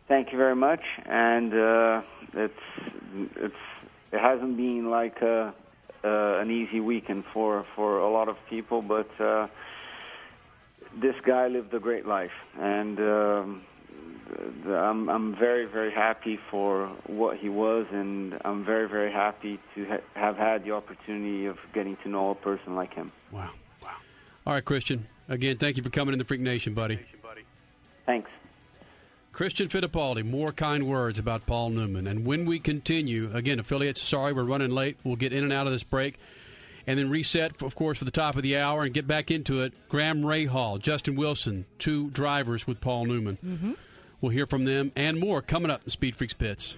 Thank you very much, and uh, it's it's it hasn't been like a, uh, an easy weekend for for a lot of people, but uh, this guy lived a great life, and um, the, I'm I'm very very happy for what he was, and I'm very very happy to ha- have had the opportunity of getting to know a person like him. Wow, wow. All right, Christian. Again, thank you for coming in the Freak Nation, buddy. Thanks. Christian Fittipaldi, more kind words about Paul Newman. And when we continue, again, affiliates, sorry, we're running late. We'll get in and out of this break. And then reset, of course, for the top of the hour and get back into it. Graham Rahal, Justin Wilson, two drivers with Paul Newman. Mm-hmm. We'll hear from them and more coming up in Speed Freaks Pits.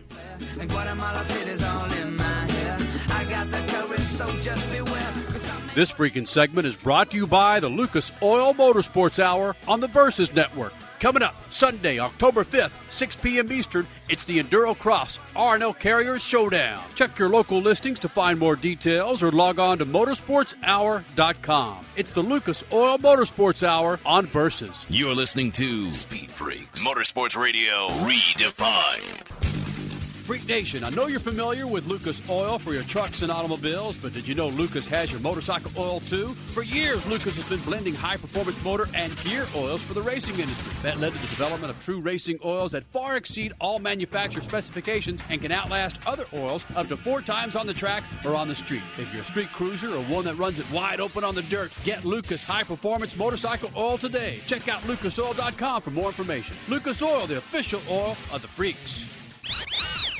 And Guatemala City's all in my hair. I got the courage, so just beware. This freaking segment is brought to you by the Lucas Oil Motorsports Hour on the Versus Network. Coming up Sunday, October 5th, 6 p.m. Eastern, it's the Enduro Cross R&L Carriers Showdown. Check your local listings to find more details or log on to motorsportshour.com. It's the Lucas Oil Motorsports Hour on Versus. You're listening to Speed Freaks Motorsports Radio Redefined. Freak Nation, I know you're familiar with Lucas Oil for your trucks and automobiles, but did you know Lucas has your motorcycle oil too? For years, Lucas has been blending high performance motor and gear oils for the racing industry. That led to the development of true racing oils that far exceed all manufacturer specifications and can outlast other oils up to four times on the track or on the street. If you're a street cruiser or one that runs it wide open on the dirt, get Lucas high performance motorcycle oil today. Check out lucasoil.com for more information. Lucas Oil, the official oil of the freaks.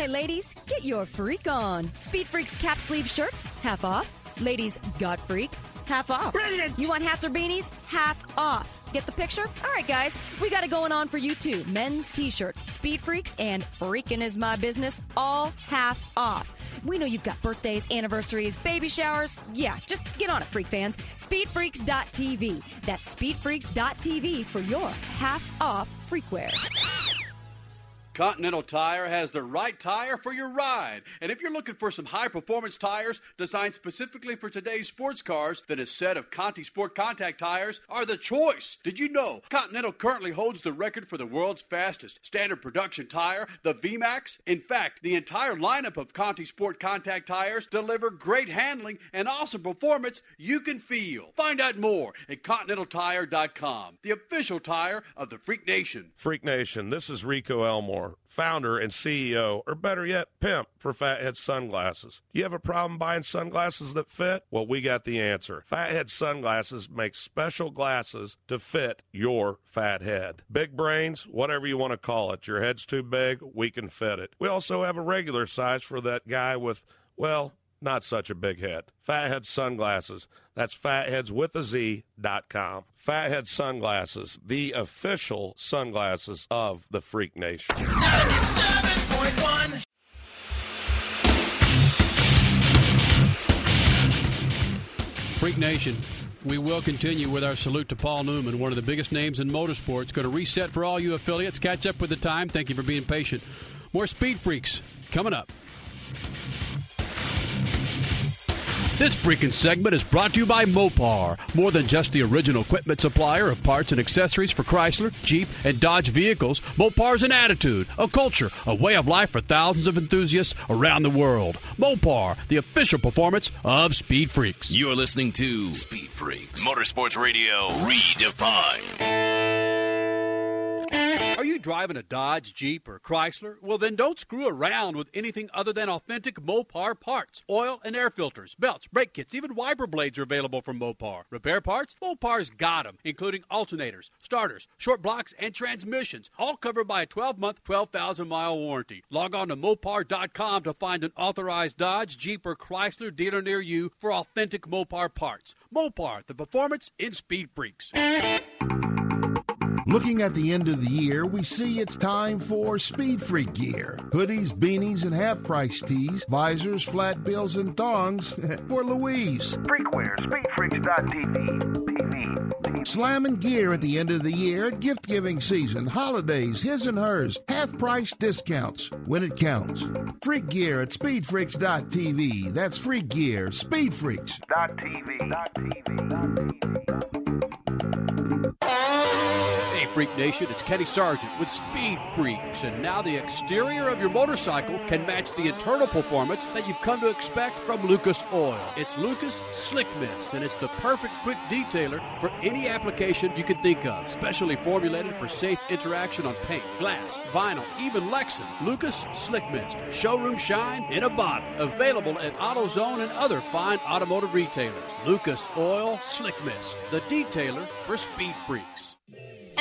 Ladies, get your freak on. Speed Freaks cap sleeve shirts, half off. Ladies, got freak, half off. Brilliant. You want hats or beanies? Half off. Get the picture? All right, guys, we got it going on for you too. Men's t-shirts, Speed Freaks, and Freaking is my business, all half off. We know you've got birthdays, anniversaries, baby showers. Yeah, just get on it, freak fans. Speedfreaks.tv. That's speedfreaks.tv for your half off freakware. Continental Tire has the right tire for your ride. And if you're looking for some high performance tires designed specifically for today's sports cars, then a set of Conti Sport Contact tires are the choice. Did you know Continental currently holds the record for the world's fastest standard production tire, the VMAX? In fact, the entire lineup of Conti Sport Contact tires deliver great handling and awesome performance you can feel. Find out more at ContinentalTire.com, the official tire of the Freak Nation. Freak Nation, this is Rico Elmore, founder and CEO, or better yet, pimp for Fathead Sunglasses. You have a problem buying sunglasses that fit? Well, we got the answer. Fathead Sunglasses makes special glasses to fit your fat head. Big brains, whatever you want to call it. Your head's too big, we can fit it. We also have a regular size for that guy with, well, not such a big hit. Fathead Sunglasses. That's fatheads with a Z dot com. Fathead Sunglasses, the official sunglasses of the Freak Nation. Freak Nation. We will continue with our salute to Paul Newman, one of the biggest names in motorsports. Going to reset for all you affiliates. Catch up with the time. Thank you for being patient. More Speed Freaks coming up. This freaking segment is brought to you by Mopar. More than just the original equipment supplier of parts and accessories for Chrysler, Jeep, and Dodge vehicles, Mopar's an attitude, a culture, a way of life for thousands of enthusiasts around the world. Mopar, the official performance of Speed Freaks. You're listening to Speed Freaks, Motorsports Radio redefined. Are you driving a Dodge, Jeep, or Chrysler? Well, then don't screw around with anything other than authentic Mopar parts. Oil and air filters, belts, brake kits, even wiper blades are available from Mopar. Repair parts? Mopar's got them, including alternators, starters, short blocks, and transmissions, all covered by a 12 month, 12,000 mile warranty. Log on to Mopar.com to find an authorized Dodge, Jeep, or Chrysler dealer near you for authentic Mopar parts. Mopar, the performance in Speed Freaks. Looking at the end of the year, we see it's time for Speed Freak gear. Hoodies, beanies, and half price tees, visors, flat bills, and thongs for Louise. Freakware, speedfreaks.tv. Slamming gear at the end of the year at gift giving season, holidays, his and hers, half price discounts when it counts. Freak gear at speedfreaks.tv. That's free gear, speedfreaks.tv. Freak Nation, it's Kenny Sargent with Speed Freaks, and now the exterior of your motorcycle can match the internal performance that you've come to expect from Lucas Oil. It's Lucas Slick Mist, and it's the perfect quick detailer for any application you can think of. Specially formulated for safe interaction on paint, glass, vinyl, even Lexan. Lucas Slick Mist, showroom shine in a bottle. Available at AutoZone and other fine automotive retailers. Lucas Oil Slick Mist, the detailer for Speed Freaks.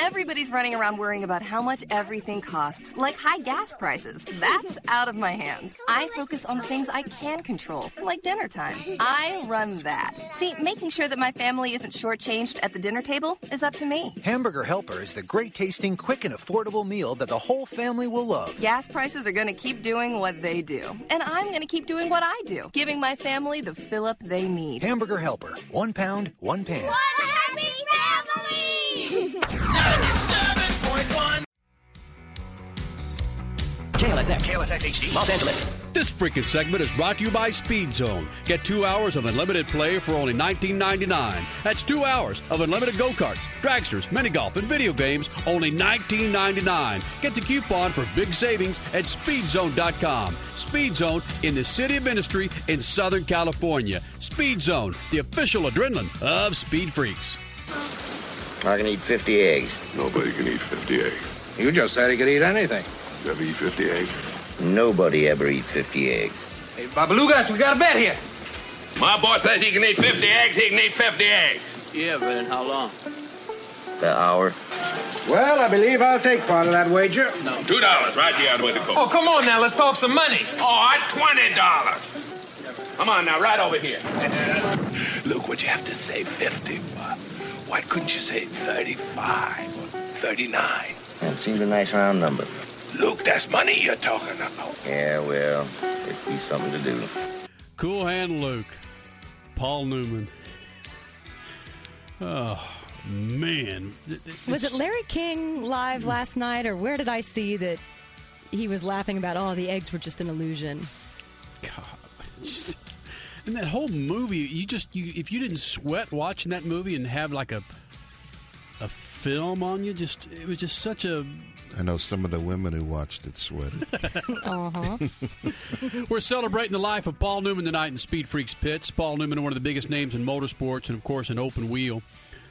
Everybody's running around worrying about how much everything costs, like high gas prices. That's out of my hands. I focus on the things I can control, like dinner time. I run that. See, making sure that my family isn't shortchanged at the dinner table is up to me. Hamburger Helper is the great tasting, quick, and affordable meal that the whole family will love. Gas prices are going to keep doing what they do. And I'm going to keep doing what I do, giving my family the fill up they need. Hamburger Helper. One pound, one pan. One happy family! KLSX, KLSX HD, Los Angeles. This freaking segment is brought to you by Speed Zone. Get two hours of unlimited play for only $19.99. That's two hours of unlimited go karts, dragsters, mini golf, and video games, only $19.99. Get the coupon for big savings at speedzone.com. Speed Zone in the City of Industry in Southern California. Speed Zone, the official adrenaline of Speed Freaks. I can eat 50 eggs. Nobody can eat 50 eggs. You just said he could eat anything. You ever eat 50 eggs? Nobody ever eat 50 eggs. Hey, Babaluga, we got a bet here. My boss says he can eat 50 eggs, he can eat 50 eggs. Yeah, but in how long? The hour. Well, I believe I'll take part of that wager. No. Two dollars right here with the cook. Oh, come on now, let's talk some money. Oh, twenty dollars. Come on now, right over here. Look what you have to say 50 for. Why couldn't you say 35 or 39? That seems a nice round number. Luke, that's money you're talking about. Yeah, well, it'd be something to do. Cool Hand Luke. Paul Newman. Oh, man. Was it Larry King live last night, or where did I see that he was laughing about, oh, the eggs were just an illusion. Just- and that whole movie, you just you if you didn't sweat watching that movie and have like a a film on you, just it was just such a. I know some of the women who watched it sweated. Uh-huh. We're celebrating the life of Paul Newman tonight in Speed Freaks Pits. Paul Newman, one of the biggest names in motorsports, and of course, an open wheel.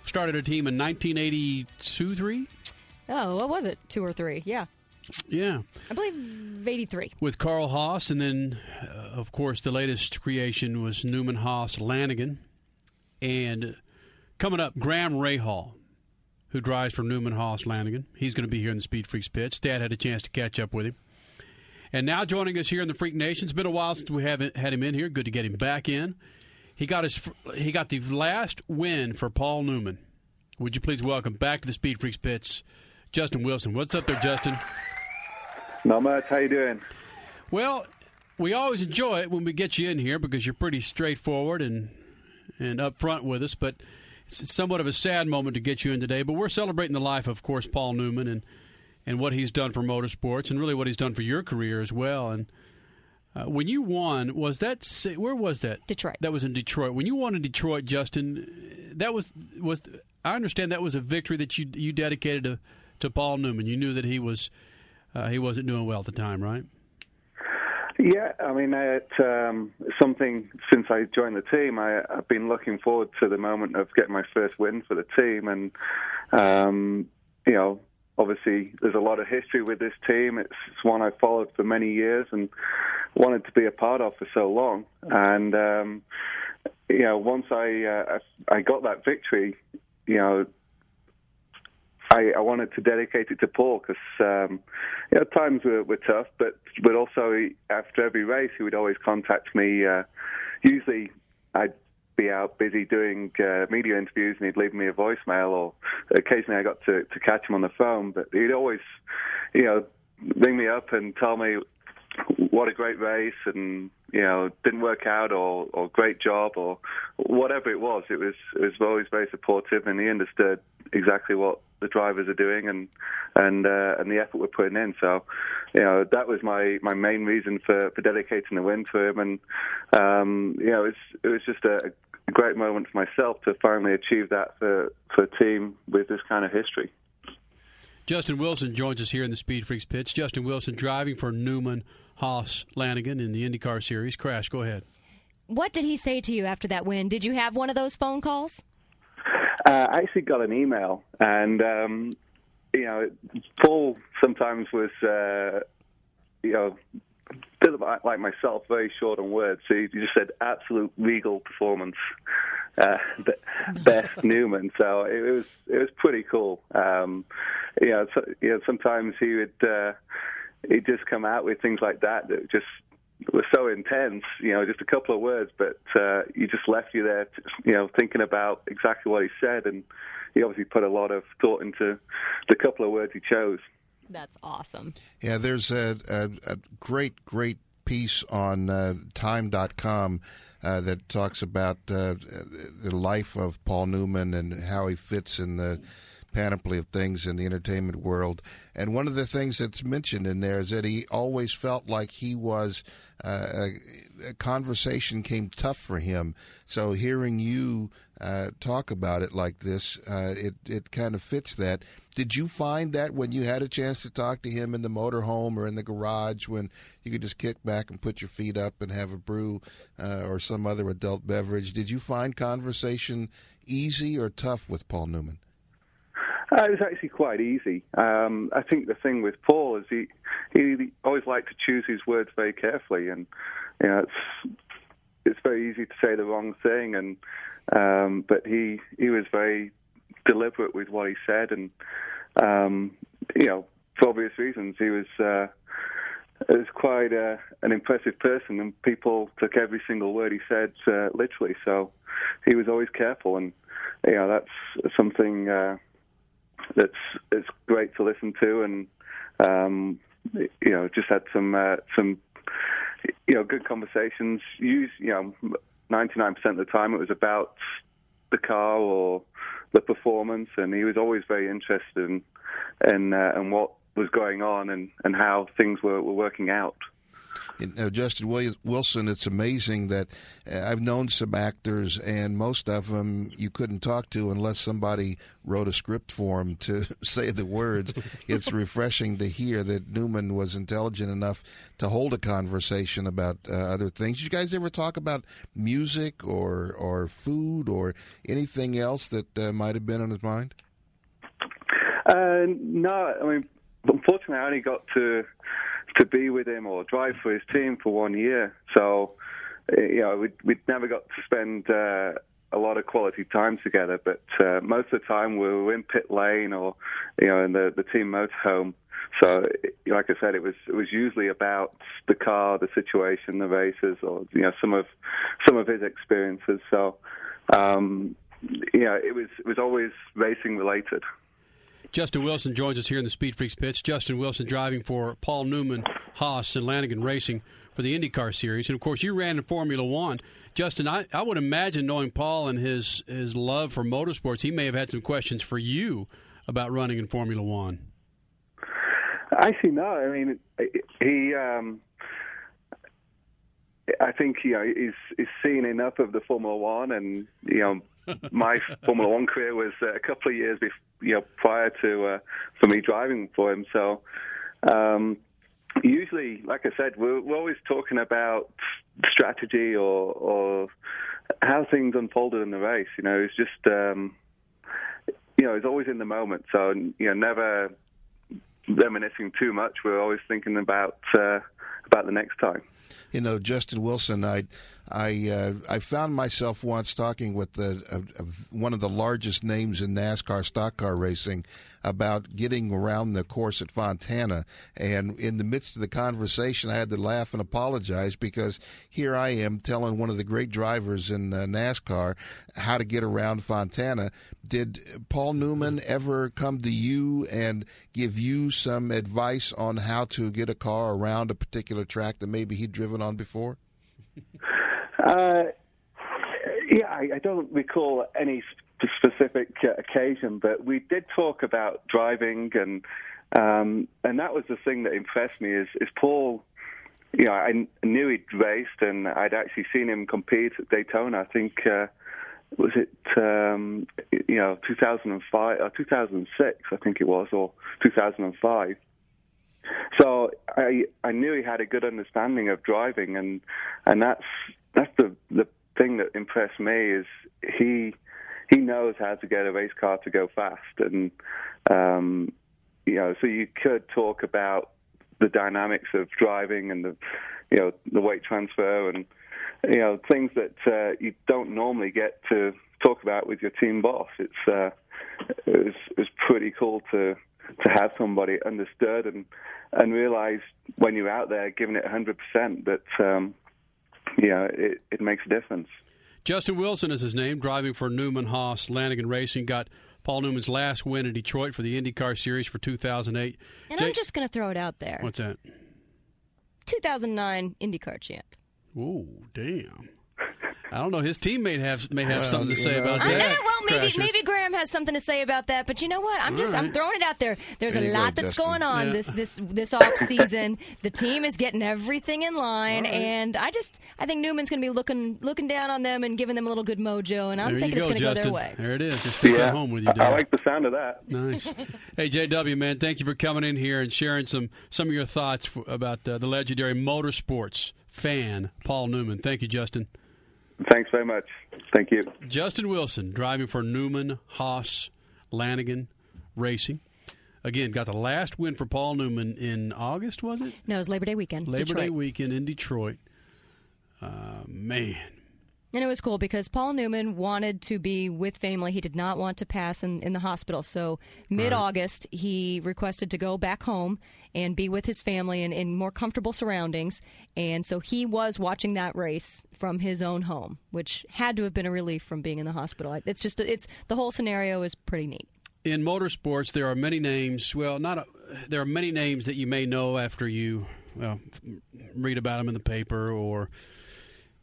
Started a team in 1982, three. Oh, what was it? Two or three? Yeah. Yeah. I believe 83. with Carl Haas, and then, uh, of course, the latest creation was Newman Haas Lanigan. And coming up, Graham Rahal, who drives for Newman Haas Lanigan. He's going to be here in the Speed Freaks pits. Dad had a chance to catch up with him. And now joining us here in the Freak Nation. It's been a while since we haven't had him in here. Good to get him back in. He got his he got the last win for Paul Newman. Would you please welcome back to the Speed Freaks pits, Justin Wilson? What's up there, Justin? Not much. How you doing? Well, we always enjoy it when we get you in here because you're pretty straightforward and and upfront with us. But it's somewhat of a sad moment to get you in today. But we're celebrating the life, of course, Paul Newman and and what he's done for motorsports and really what he's done for your career as well. And uh, when you won, was that where was that? Detroit. That was in Detroit. When you won in Detroit, Justin, that was was I understand that was a victory that you you dedicated to to Paul Newman. You knew that he was uh, he wasn't doing well at the time, right? Yeah, I mean, it's um, something since I joined the team. I, I've been looking forward to the moment of getting my first win for the team, and um, you know, obviously, there's a lot of history with this team. It's, it's one I followed for many years and wanted to be a part of for so long. And um, you know, once I uh, I got that victory, you know, I, I wanted to dedicate it to Paul because um, you know times were, were tough, but but also he- after every race he would always contact me. Uh, usually I'd be out busy doing uh, media interviews and he'd leave me a voicemail, or occasionally I got to to catch him on the phone. But he'd always, you know, ring me up and tell me what a great race and you know didn't work out or or great job or whatever it was. It was it was always very supportive and he understood exactly what the drivers are doing and and uh, and the effort we're putting in. So you know that was my my main reason for for dedicating the win to him. And um you know it's it was just a, a great moment for myself to finally achieve that for for a team with this kind of history Justin Wilson joins us here in the Speed Freaks pitch. Justin Wilson driving for Newman Haas Lanigan in the IndyCar Series. Crash, go ahead. What did he say to you after that win? Did you have one of those phone calls? Uh, I actually got an email, and um, you know, Paul sometimes was, uh, you know, bit of like myself, very short on words. So he just said absolute regal performance, uh, best Newman. So it was it was pretty cool. Um, you know, so, you know, sometimes he would uh, he'd just come out with things like that that just were so intense, you know, just a couple of words, but uh, you just left you there, you know, thinking about exactly what he said, and he obviously put a lot of thought into the couple of words he chose. That's awesome. Yeah, there's a, a, a great, great piece on uh, time.com uh, that talks about uh, the life of Paul Newman and how he fits in the panoply of things in the entertainment world. And one of the things that's mentioned in there is that he always felt like he was uh, a, a conversation came tough for him. So hearing you uh, talk about it like this, uh, it it kind of fits that. Did you find that when you had a chance to talk to him in the motorhome or in the garage, when you could just kick back and put your feet up and have a brew uh, or some other adult beverage? Did you find conversation easy or tough with Paul Newman? Uh, it was actually quite easy. Um, I think the thing with Paul is he he always liked to choose his words very carefully, and you know it's it's very easy to say the wrong thing, and um, but he he was very deliberate with what he said, and um, you know for obvious reasons he was. Uh, was quite uh, an impressive person, and people took every single word he said uh, literally. So he was always careful, and you know that's something. Uh, that's it's great to listen to, and um, you know, just had some uh, some you know good conversations. Use you know, ninety nine percent of the time it was about the car or the performance, and he was always very interested in in, uh, in what was going on and, and how things were, were working out. You know, Justin Williams, Wilson, it's amazing that uh, I've known some actors, and most of them you couldn't talk to unless somebody wrote a script for them to say the words. it's refreshing to hear that Newman was intelligent enough to hold a conversation about uh, other things. Did you guys ever talk about music or or food or anything else that uh, might have been on his mind? Uh, no, I mean, unfortunately, I only got to to be with him or drive for his team for one year. So, uh, you know, we'd, we'd never got to spend uh, a lot of quality time together. But uh, most of the time, we were in pit lane or, you know, in the the team motorhome. So, like I said, it was it was usually about the car, the situation, the races, or you know, some of some of his experiences. So, um, you know, it was it was always racing related. Justin Wilson joins us here in the Speed Freaks pits. Justin Wilson driving for Paul Newman, Haas, and Lanigan Racing for the IndyCar Series. And of course, you ran in Formula One. Justin, I, I would imagine knowing Paul and his, his love for motorsports, he may have had some questions for you about running in Formula One. Actually, no. I mean, he. Um, I think you know he's, he's seen enough of the Formula One, and you know my Formula One career was uh, a couple of years before, you know, prior to uh, for me driving for him. So um, usually, like I said, we're, we're always talking about strategy or, or how things unfolded in the race. You know, it's just um, you know, it's always in the moment. So you know, never reminiscing too much. We're always thinking about uh, about the next time you know, Justin Wilson, I, I, uh, I found myself once talking with the uh, one of the largest names in NASCAR stock car racing about getting around the course at Fontana, and in the midst of the conversation, I had to laugh and apologize because here I am telling one of the great drivers in uh, NASCAR how to get around Fontana. Did Paul Newman ever come to you and give you some advice on how to get a car around a particular track that maybe he'd driven on before? Uh, yeah, I, I, don't recall any specific uh, occasion, but we did talk about driving, and um, and that was the thing that impressed me is is Paul. You know, I knew he'd raced, and I'd actually seen him compete at Daytona. I think uh, was it um, you know 2005 or 2006, I think it was, or 2005. So I I knew he had a good understanding of driving, and and that's that's the the thing that impressed me is he he knows how to get a race car to go fast, and um, you know, so you could talk about the dynamics of driving and the you know the weight transfer and you know things that uh, you don't normally get to talk about with your team boss. It's uh, it was, pretty cool to to have somebody understood and and realize when you're out there giving it 100% that um, you know it, it makes a difference. Justin Wilson is his name, driving for Newman Haas Lanigan Racing. Got Paul Newman's last win in Detroit for the IndyCar Series for 2008. And Jake, I'm just going to throw it out there. What's that? 2009 IndyCar champ. Oh, damn. I don't know. His teammate have may have well, something to say know. about that. Know, well, maybe Crasher. maybe Graham has something to say about that. But you know what? I'm just right. I'm throwing it out there. There's there a lot go, that's Justin. going on yeah. this this this off season. the team is getting everything in line, right. and I just I think Newman's going to be looking looking down on them and giving them a little good mojo. And I'm there thinking go, it's going to go their way. There it is. Just take yeah. that home with you. Dave. I like the sound of that. Nice. hey JW, man, thank you for coming in here and sharing some some of your thoughts for, about uh, the legendary motorsports fan Paul Newman. Thank you, Justin. Thanks very much. Thank you. Justin Wilson driving for Newman, Haas, Lanigan Racing. Again, got the last win for Paul Newman in August, was it? No, it was Labor Day weekend. Labor Detroit. Day weekend in Detroit. Uh, man, and it was cool because Paul Newman wanted to be with family. He did not want to pass in, in the hospital. So mid August, right. he requested to go back home and be with his family in, in more comfortable surroundings. And so he was watching that race from his own home, which had to have been a relief from being in the hospital. It's just, it's the whole scenario is pretty neat. In motorsports, there are many names. Well, not a, there are many names that you may know after you well read about them in the paper or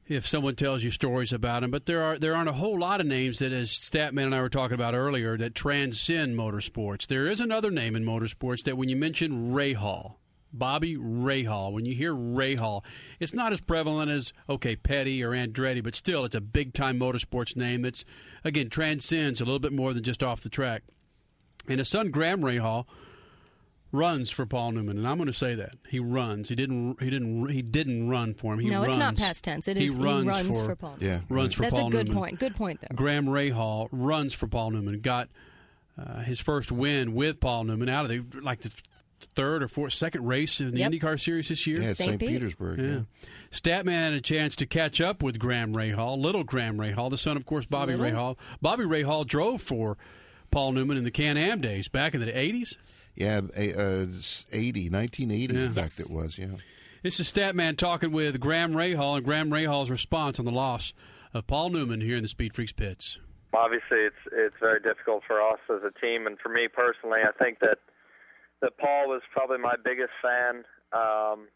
if someone tells you stories about him. But there are there aren't a whole lot of names that, as Statman and I were talking about earlier, that transcend motorsports. There is another name in motorsports that when you mention Rahal, Bobby Rahal, when you hear Rahal, it's not as prevalent as okay Petty or Andretti, but still it's a big time motorsports name that's again transcends a little bit more than just off the track. And his son Graham Rahal runs for Paul Newman, and I'm going to say that he runs. He didn't. He didn't. He didn't run for him. He no, runs. it's not past tense. It is. He runs, runs for, for, Paul. Yeah, runs for Paul Newman That's Paul a good Newman. point. Good point there. Graham Rahal runs for Paul Newman. Got uh, his first win with Paul Newman out of the like the third or fourth, second race in the Yep. IndyCar Series this year. Yeah, St. St. Pete. Petersburg. Yeah. Statman had a chance to catch up with Graham Rahal, little Graham Rahal, the son, of course, Bobby Little? Rahal. Bobby Rahal drove for Paul Newman in the Can Am days back in the 80s. Yeah, a- uh, 80, 1980, Yeah. in fact, Yes. it was, yeah. This is Statman talking with Graham Rahal and Graham Rahal's response on the loss of Paul Newman here in the Speed Freaks pits. obviously it's it's very difficult for us as a team and for me personally I think that that Paul was probably my biggest fan um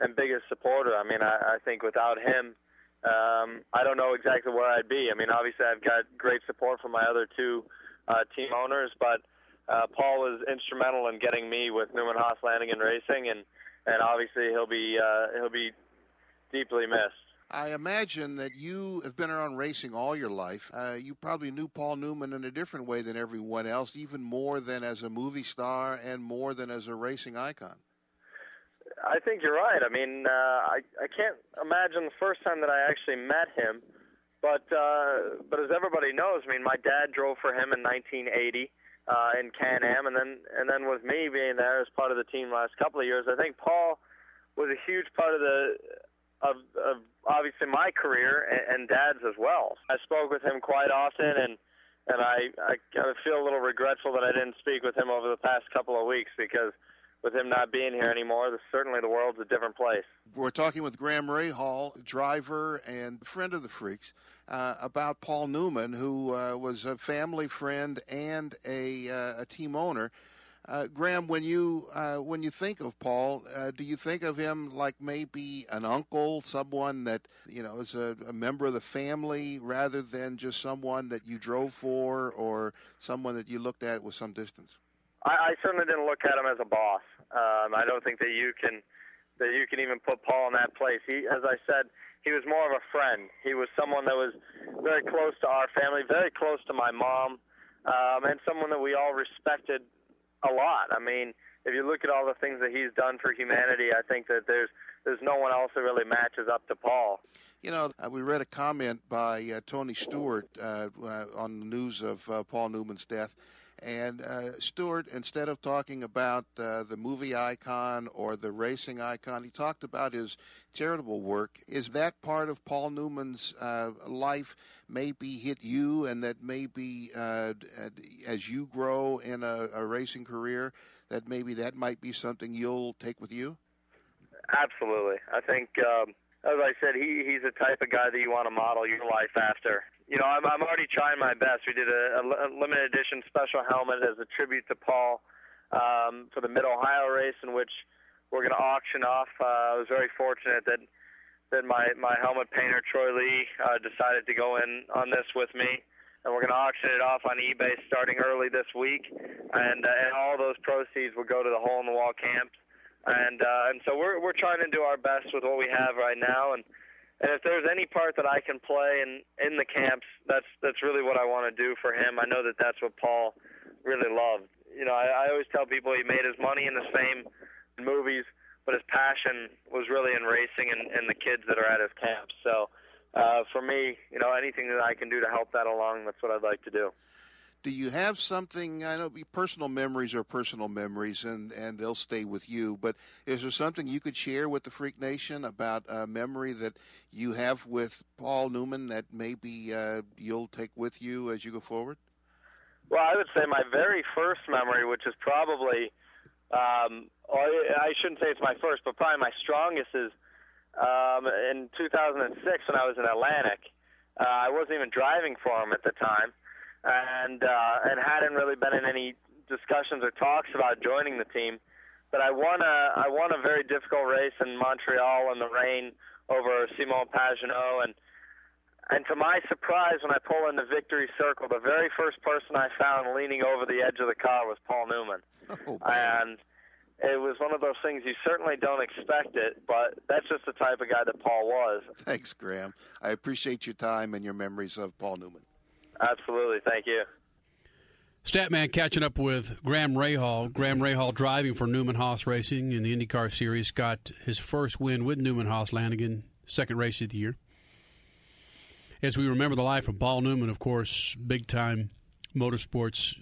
and biggest supporter. I mean I, I think without him um I don't know exactly where I'd be. I mean obviously I've got great support from my other two uh team owners but uh Paul was instrumental in getting me with Newman Haas Lanigan Racing and and obviously he'll be uh he'll be deeply missed. I imagine that you have been around racing all your life. Uh, you probably knew Paul Newman in a different way than everyone else, even more than as a movie star and more than as a racing icon. I think you're right. I mean, uh, I I can't imagine the first time that I actually met him, but uh, but as everybody knows, I mean, my dad drove for him in 1980 uh, in Can Am, and then and then with me being there as part of the team last couple of years, I think Paul was a huge part of the of, of obviously my career and, and Dad's as well. I spoke with him quite often, and and I I kind of feel a little regretful that I didn't speak with him over the past couple of weeks because with him not being here anymore, the, certainly the world's a different place. We're talking with Graham Rahal, driver and friend of the Freaks, uh, about Paul Newman, who uh, was a family friend and a, uh, a team owner. Uh, Graham, when you when you think of Paul, do you think of him like maybe an uncle, someone that you know is a, a member of the family, rather than just someone that you drove for, or someone that you looked at with some distance? I, I certainly didn't look at him as a boss. Um, I don't think that you can that you can even put Paul in that place. He, as I said, he was more of a friend. He was someone that was very close to our family, very close to my mom, um, and someone that we all respected a lot. I mean, if you look at all the things that he's done for humanity, I think that there's there's no one else that really matches up to Paul. You know, uh, we read a comment by uh, Tony Stewart uh, uh, on the news of uh, Paul Newman's death. And uh, Stewart, instead of talking about uh, the movie icon or the racing icon, he talked about his charitable work. Is that part of Paul Newman's uh, life maybe hit you, and that maybe uh, as you grow in a, a racing career, that maybe that might be something you'll take with you? Absolutely. I think, um, as I said, he he's the type of guy that you want to model your life after. You know, I'm I'm already trying my best. We did a, a limited edition special helmet as a tribute to Paul um, for the Mid Ohio race, in which we're going to auction off. Uh, I was very fortunate that that my my helmet painter Troy Lee uh, decided to go in on this with me. And we're going to auction it off on eBay starting early this week, and uh, and all those proceeds will go to the hole in the wall camps and uh, and so we're we're trying to do our best with what we have right now, and and if there's any part that I can play in in the camps, that's that's really what I want to do for him. I know that that's what Paul really loved. You know, I, I always tell people he made his money in his fame in movies, but his passion was really in racing and, and the kids that are at his camps. So. Uh, for me, you know, anything that I can do to help that along, that's what I'd like to do. Do you have something i know personal memories are personal memories and and they'll stay with you but is there something you could share with the freak nation about a memory that you have with paul newman that maybe uh, you'll take with you as you go forward Well, I would say my very first memory, which is probably, um, or I shouldn't say it's my first, but probably my strongest is um, in 2006 when I was in Atlantic. Uh, I wasn't even driving for him at the time, and uh, and hadn't really been in any discussions or talks about joining the team. but I won a I won a very difficult race in Montreal in the rain over Simon Pagenaud, and and to my surprise, when I pull in the victory circle, the very first person I found leaning over the edge of the car was Paul Newman, and it was one of those things you certainly don't expect it, but that's just the type of guy that Paul was. Thanks, Graham. I appreciate your time and your memories of Paul Newman. Absolutely, thank you. Statman catching up with Graham Rahal. Graham Rahal driving for Newman Haas Racing in the IndyCar Series. Got his first win with Newman Haas Lanigan, second race of the year. As we remember the life of Paul Newman, of course, big time motorsports.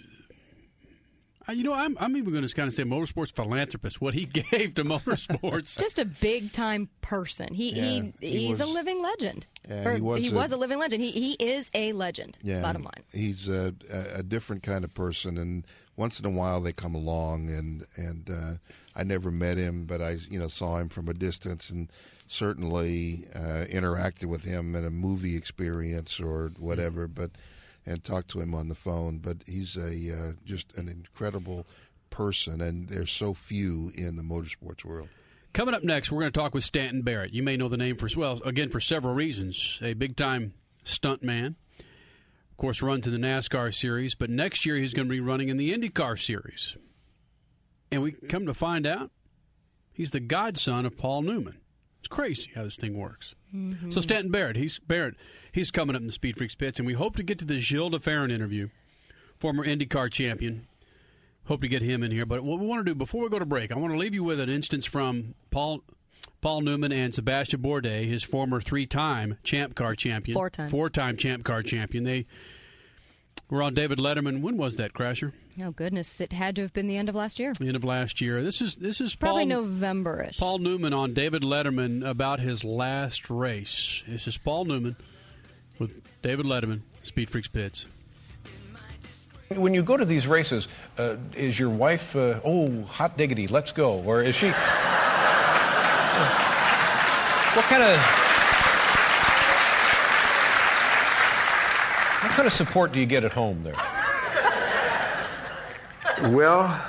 You know, I'm, I'm even going to kind of say motorsports philanthropist. What he gave to motorsports. Just a big time person. He, Yeah, he, he he's a living legend. Yeah, Or he was he a- was a living legend. He he is a legend. Yeah, Bottom line. he's a, a, a different kind of person, and once in a while they come along, and and uh, I never met him, but I you know saw him from a distance, and certainly uh, interacted with him in a movie experience or whatever, but and talked to him on the phone. But he's a uh, just an incredible person, and there's so few in the motorsports world. Coming up next, we're going to talk with Stanton Barrett. You may know the name for as well, again for several reasons. A big time stunt man, of course, runs in the NASCAR series, but next year he's going to be running in the IndyCar series. And we come to find out he's the godson of Paul Newman. It's crazy how this thing works. So mm-hmm. Stanton Barrett, he's Barrett, he's coming up in the Speed Freaks pits, and we hope to get to the Gilles de Ferran interview, former IndyCar champion. Hope to get him in here. But what we want to do before we go to break, I want to leave you with an instance from Paul Paul Newman and Sebastian Bourdais, his former three-time Champ Car champion, Four-time. four-time Champ Car champion. They were on David Letterman. When was that, Crasher? Oh goodness, it had to have been the end of last year. The end of last year. This is this is Probably Paul, November-ish. Paul Newman on David Letterman about his last race. This is Paul Newman with David Letterman, Speed Freaks Pits. When you go to these races, uh, is your wife, uh, oh, hot diggity, let's go? Or is she. what kind of. What kind of support do you get at home there? Well,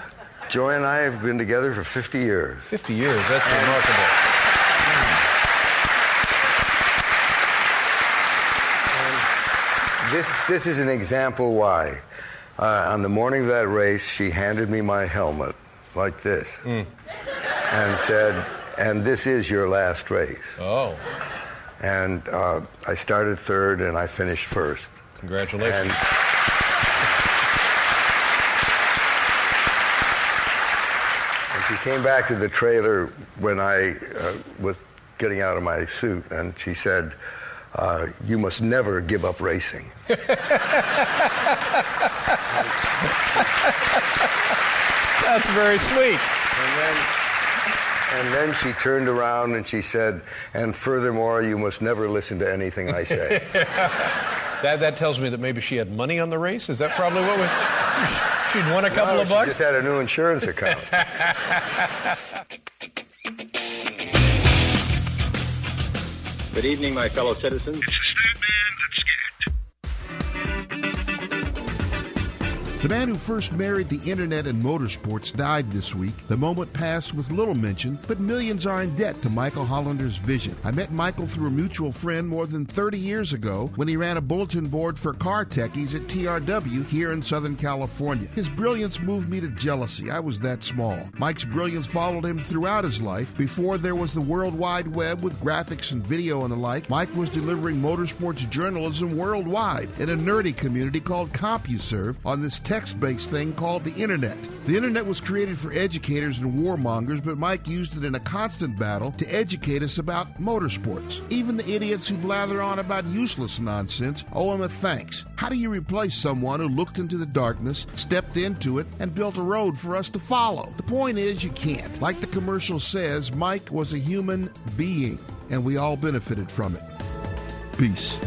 Joy and I have been together for 50 years. 50 years, that's remarkable. This, this is an example why. Uh, on the morning of that race, she handed me my helmet like this and said, and this is your last race. Oh. And uh, I started third and I finished first. Congratulations. And, she came back to the trailer when I uh, was getting out of my suit and she said, uh, You must never give up racing. That's very sweet. And then, and then she turned around and she said, And furthermore, you must never listen to anything I say. That, that tells me that maybe she had money on the race. Is that probably what we. She'd won a couple No, of she bucks? just had a new insurance account. Good evening, my fellow citizens. The man who first married the internet and motorsports died this week. The moment passed with little mention, but millions are in debt to Michael Hollander's vision. I met Michael through a mutual friend more than 30 years ago when he ran a bulletin board for car techies at TRW here in Southern California. His brilliance moved me to jealousy. I was that small. Mike's brilliance followed him throughout his life. Before there was the World Wide Web with graphics and video and the like, Mike was delivering motorsports journalism worldwide in a nerdy community called CompuServe on this text-based thing called the Internet. The Internet was created for educators and warmongers, but Mike used it in a constant battle to educate us about motorsports. Even the idiots who blather on about useless nonsense owe him a thanks. How do you replace someone who looked into the darkness, stepped into it, and built a road for us to follow? The point is, you can't. Like the commercial says, Mike was a human being, and we all benefited from it. Peace.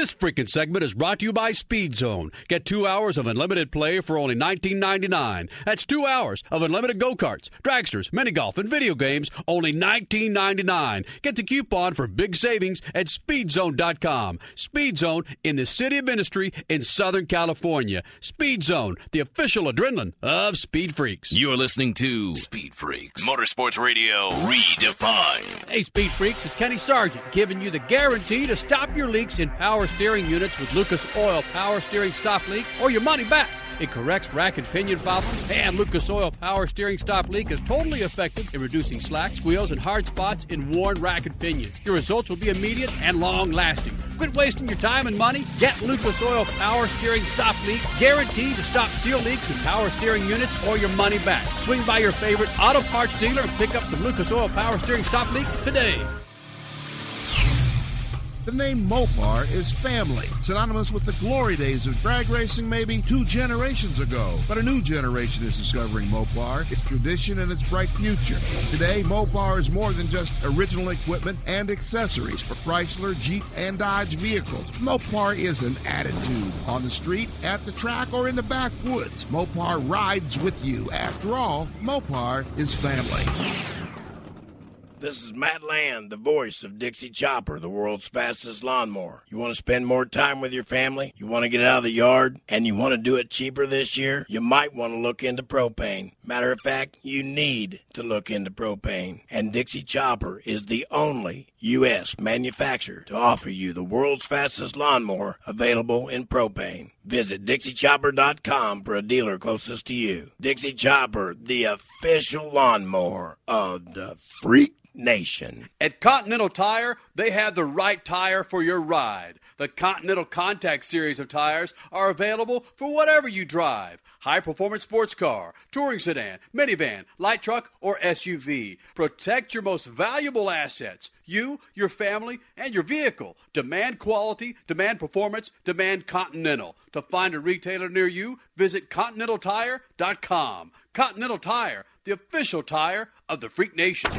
This freaking segment is brought to you by Speed Zone. Get two hours of unlimited play for only $19.99. That's two hours of unlimited go karts, dragsters, mini golf, and video games, only $19.99. Get the coupon for big savings at speedzone.com. Speed Zone in the city of industry in Southern California. Speed Zone, the official adrenaline of Speed Freaks. You're listening to Speed Freaks Motorsports Radio Redefined. Hey, Speed Freaks, it's Kenny Sargent giving you the guarantee to stop your leaks in power steering units with Lucas Oil Power Steering Stop Leak or your money back. It corrects rack and pinion problems, and Lucas Oil Power Steering Stop Leak is totally effective in reducing slack, squeals, and hard spots in worn rack and pinions. Your results will be immediate and long lasting. Quit wasting your time and money. Get Lucas Oil Power Steering Stop Leak, guaranteed to stop seal leaks in power steering units or your money back. Swing by your favorite auto parts dealer and pick up some Lucas Oil Power Steering Stop Leak today. The name Mopar is family, synonymous with the glory days of drag racing maybe two generations ago. But a new generation is discovering Mopar, its tradition, and its bright future. Today, Mopar is more than just original equipment and accessories for Chrysler, Jeep, and Dodge vehicles. Mopar is an attitude on the street, at the track, or in the backwoods. Mopar rides with you. After all, Mopar is family. This is Matt Land, the voice of Dixie Chopper, the world's fastest lawnmower. You want to spend more time with your family? You want to get out of the yard? And you want to do it cheaper this year? You might want to look into propane. Matter of fact, you need to look into propane. And Dixie Chopper is the only U.S. manufacturer to offer you the world's fastest lawnmower available in propane. Visit DixieChopper.com for a dealer closest to you. Dixie Chopper, the official lawnmower of the Freak Nation. At Continental Tire, they have the right tire for your ride. The Continental Contact series of tires are available for whatever you drive high performance sports car, touring sedan, minivan, light truck, or SUV. Protect your most valuable assets you, your family, and your vehicle. Demand quality, demand performance, demand Continental. To find a retailer near you, visit ContinentalTire.com. Continental Tire, the official tire of the Freak Nation.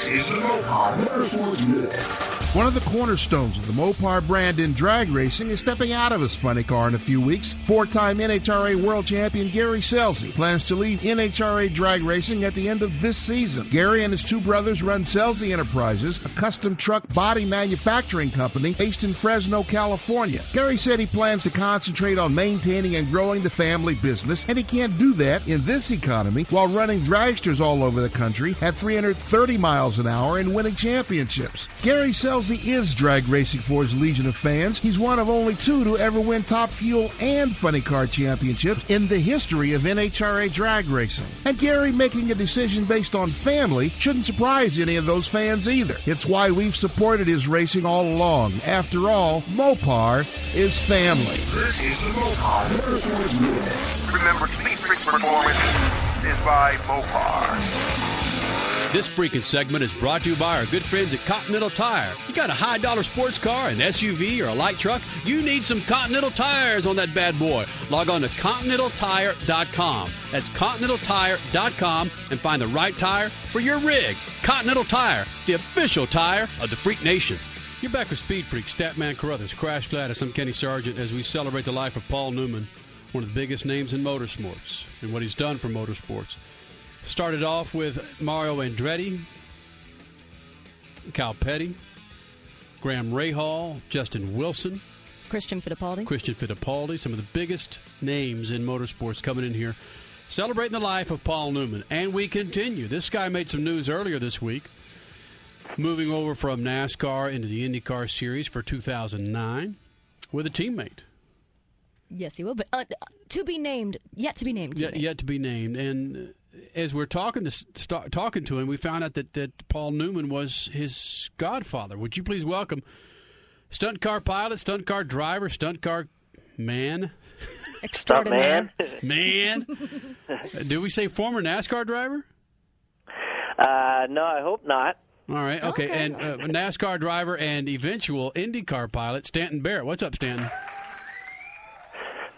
This is the Mopar Motorsports. One of the cornerstones of the Mopar brand in drag racing is stepping out of his funny car in a few weeks. Four-time NHRA World Champion Gary Scelzi plans to leave NHRA drag racing at the end of this season. Gary and his two brothers run Scelzi Enterprises, a custom truck body manufacturing company based in Fresno, California. Gary said he plans to concentrate on maintaining and growing the family business, and he can't do that in this economy while running dragsters all over the country at 330 miles an hour and winning championships. Gary Scelzi is drag racing for his legion of fans. He's one of only two to ever win Top Fuel and Funny Car championships in the history of NHRA drag racing. And Gary making a decision based on family shouldn't surprise any of those fans either. It's why we've supported his racing all along. After all, Mopar is family. This is Mopar. Remember, Speed Performance is by Mopar. This freaking segment is brought to you by our good friends at Continental Tire. You got a high dollar sports car, an SUV, or a light truck? You need some Continental tires on that bad boy. Log on to ContinentalTire.com. That's ContinentalTire.com and find the right tire for your rig. Continental Tire, the official tire of the Freak Nation. You're back with Speed Freak, Statman Carruthers, Crash Gladys. I'm Kenny Sargent as we celebrate the life of Paul Newman, one of the biggest names in motorsports and what he's done for motorsports. Started off with Mario Andretti, Kyle Petty, Graham Rahal, Justin Wilson, Christian Fittipaldi. Christian Fittipaldi, some of the biggest names in motorsports coming in here, celebrating the life of Paul Newman. And we continue. This guy made some news earlier this week, moving over from NASCAR into the IndyCar Series for 2009 with a teammate. Yes, he will. But uh, to be named, yet to be named. Yet, yet to be named. And as we're talking to start, talking to him, we found out that, that Paul Newman was his godfather. Would you please welcome stunt car pilot, stunt car driver, stunt car man, extraordinaire, man? Do we say former NASCAR driver? Uh, no, I hope not. All right, okay, and uh, NASCAR driver and eventual IndyCar pilot Stanton Barrett. What's up, Stanton?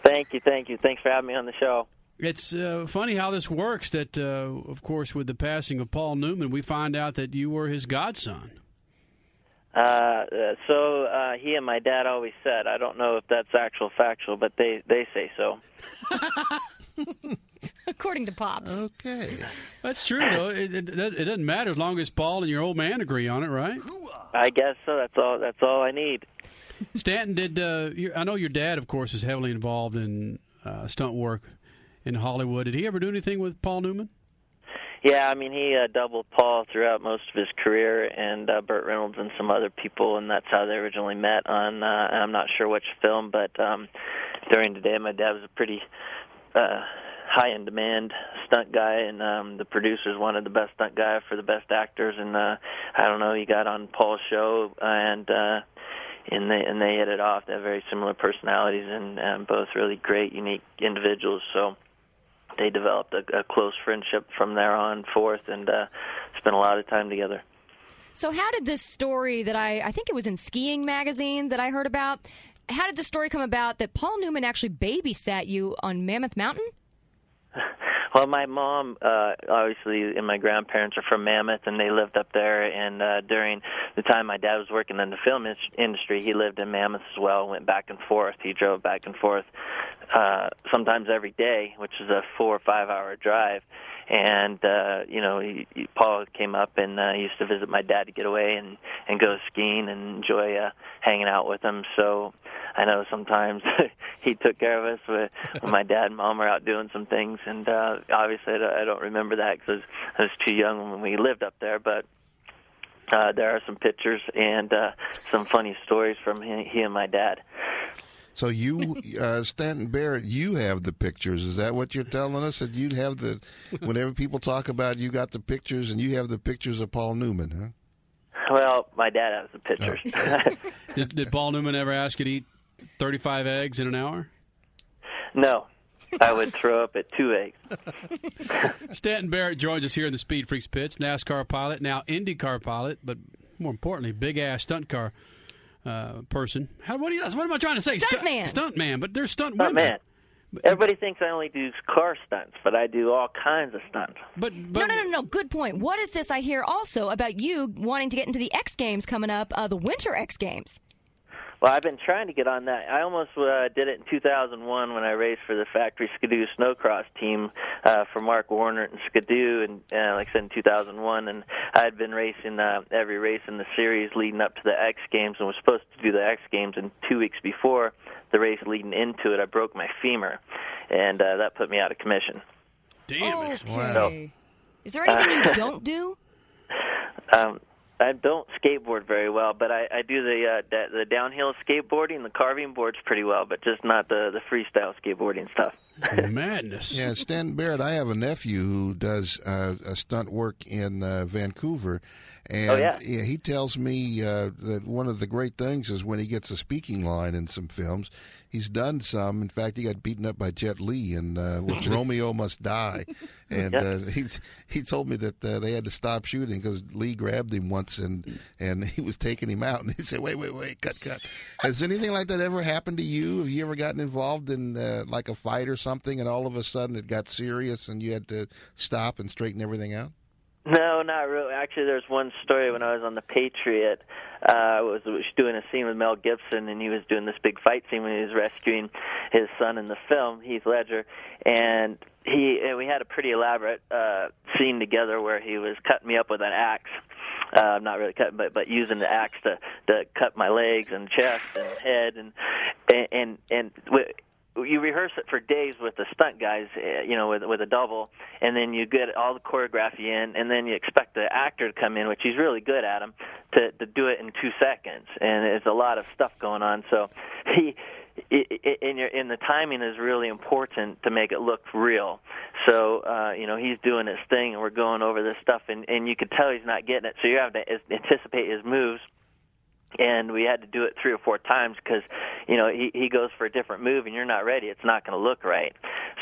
Thank you, thank you. Thanks for having me on the show. It's uh, funny how this works. That, uh, of course, with the passing of Paul Newman, we find out that you were his godson. Uh, uh, so uh, he and my dad always said. I don't know if that's actual factual, but they they say so. According to Pops. Okay. That's true, though. It, it, it doesn't matter as long as Paul and your old man agree on it, right? I guess so. That's all. That's all I need. Stanton, did uh, your, I know your dad, of course, is heavily involved in uh, stunt work in Hollywood. Did he ever do anything with Paul Newman? Yeah, I mean he uh, doubled Paul throughout most of his career, and uh, Burt Reynolds and some other people, and that's how they originally met on. Uh, I'm not sure which film, but um, during the day, my dad was a pretty uh, high in demand stunt guy, and um, the producers wanted the best stunt guy for the best actors, and uh, I don't know, he got on Paul's show, and uh, and they and they hit it off. They have very similar personalities, and, and both really great, unique individuals. So they developed a, a close friendship from there on forth, and uh, spent a lot of time together. So, how did this story that I, I think it was in Skiing Magazine that I heard about, how did the story come about that Paul Newman actually babysat you on Mammoth Mountain? Well, my mom, uh, obviously, and my grandparents are from Mammoth, and they lived up there. And uh, during the time my dad was working in the film in- industry, he lived in Mammoth as well. Went back and forth. He drove back and forth, uh, sometimes every day, which is a four or five hour drive. And uh, you know, he, he, Paul came up and uh, used to visit my dad to get away and and go skiing and enjoy uh, hanging out with him. So I know sometimes he took care of us when, when my dad and mom were out doing some things, and uh, obviously I don't, I don't remember that because I was too young when we lived up there. But uh, there are some pictures and uh, some funny stories from he, he and my dad. So you, uh, Stanton Barrett, you have the pictures. Is that what you're telling us? That you have the, whenever people talk about, you got the pictures, and you have the pictures of Paul Newman, huh? Well, my dad has the pictures. did, did Paul Newman ever ask you to eat 35 eggs in an hour? no, I would throw up at two eggs. Stanton Barrett joins us here in the Speed Freaks pitch. NASCAR pilot, now IndyCar pilot, but more importantly, big ass stunt car uh, person. How, what, do you, what am I trying to say? Stuntman. Stunt man, but they're stunt Stunt women. man. Everybody thinks I only do car stunts, but I do all kinds of stunts. But, no, no, no, no. Good point. What is this I hear also about you wanting to get into the X Games coming up, uh, the Winter X Games? Well, I've been trying to get on that. I almost uh, did it in 2001 when I raced for the factory Skidoo snowcross team uh, for Mark Warner and Skidoo, and uh, like I said in 2001. And I had been racing uh, every race in the series leading up to the X Games, and was supposed to do the X Games. And two weeks before the race leading into it, I broke my femur, and uh, that put me out of commission. Damn it! Okay. So, Is there anything you don't do? um, I don't skateboard very well, but I, I do the, uh, the the downhill skateboarding, the carving boards pretty well, but just not the the freestyle skateboarding stuff. Madness. Yeah, Stan Barrett. I have a nephew who does uh, a stunt work in uh, Vancouver, and Oh, yeah. he tells me uh, that one of the great things is when he gets a speaking line in some films. He's done some. In fact, he got beaten up by Jet Li in uh, with Romeo Must Die, and Yeah. uh, he's he told me that uh, they had to stop shooting because Lee grabbed him once and and he was taking him out, and he said, "Wait, wait, wait, cut, cut." Has anything like that ever happened to you? Have you ever gotten involved in uh, like a fight or something, and all of a sudden it got serious and you had to stop and straighten everything out? No, not really. Actually, there's one story when I was on the Patriot. Uh, I was, was doing a scene with Mel Gibson, and he was doing this big fight scene when he was rescuing his son in the film, Heath Ledger, and he and we had a pretty elaborate uh, scene together where he was cutting me up with an axe. Uh, not really cutting, but but using the axe to to cut my legs and chest and head and and and. and you rehearse it for days with the stunt guys, uh, you know, with with a double, and then you get all the choreography in, and then you expect the actor to come in, which he's really good at him, to to do it in two seconds, and there's a lot of stuff going on. So he. In your in the timing is really important to make it look real. So uh, you know he's doing his thing, and we're going over this stuff, and and you could tell he's not getting it. So you have to anticipate his moves and we had to do it three or four times because you know he he goes for a different move and you're not ready it's not going to look right.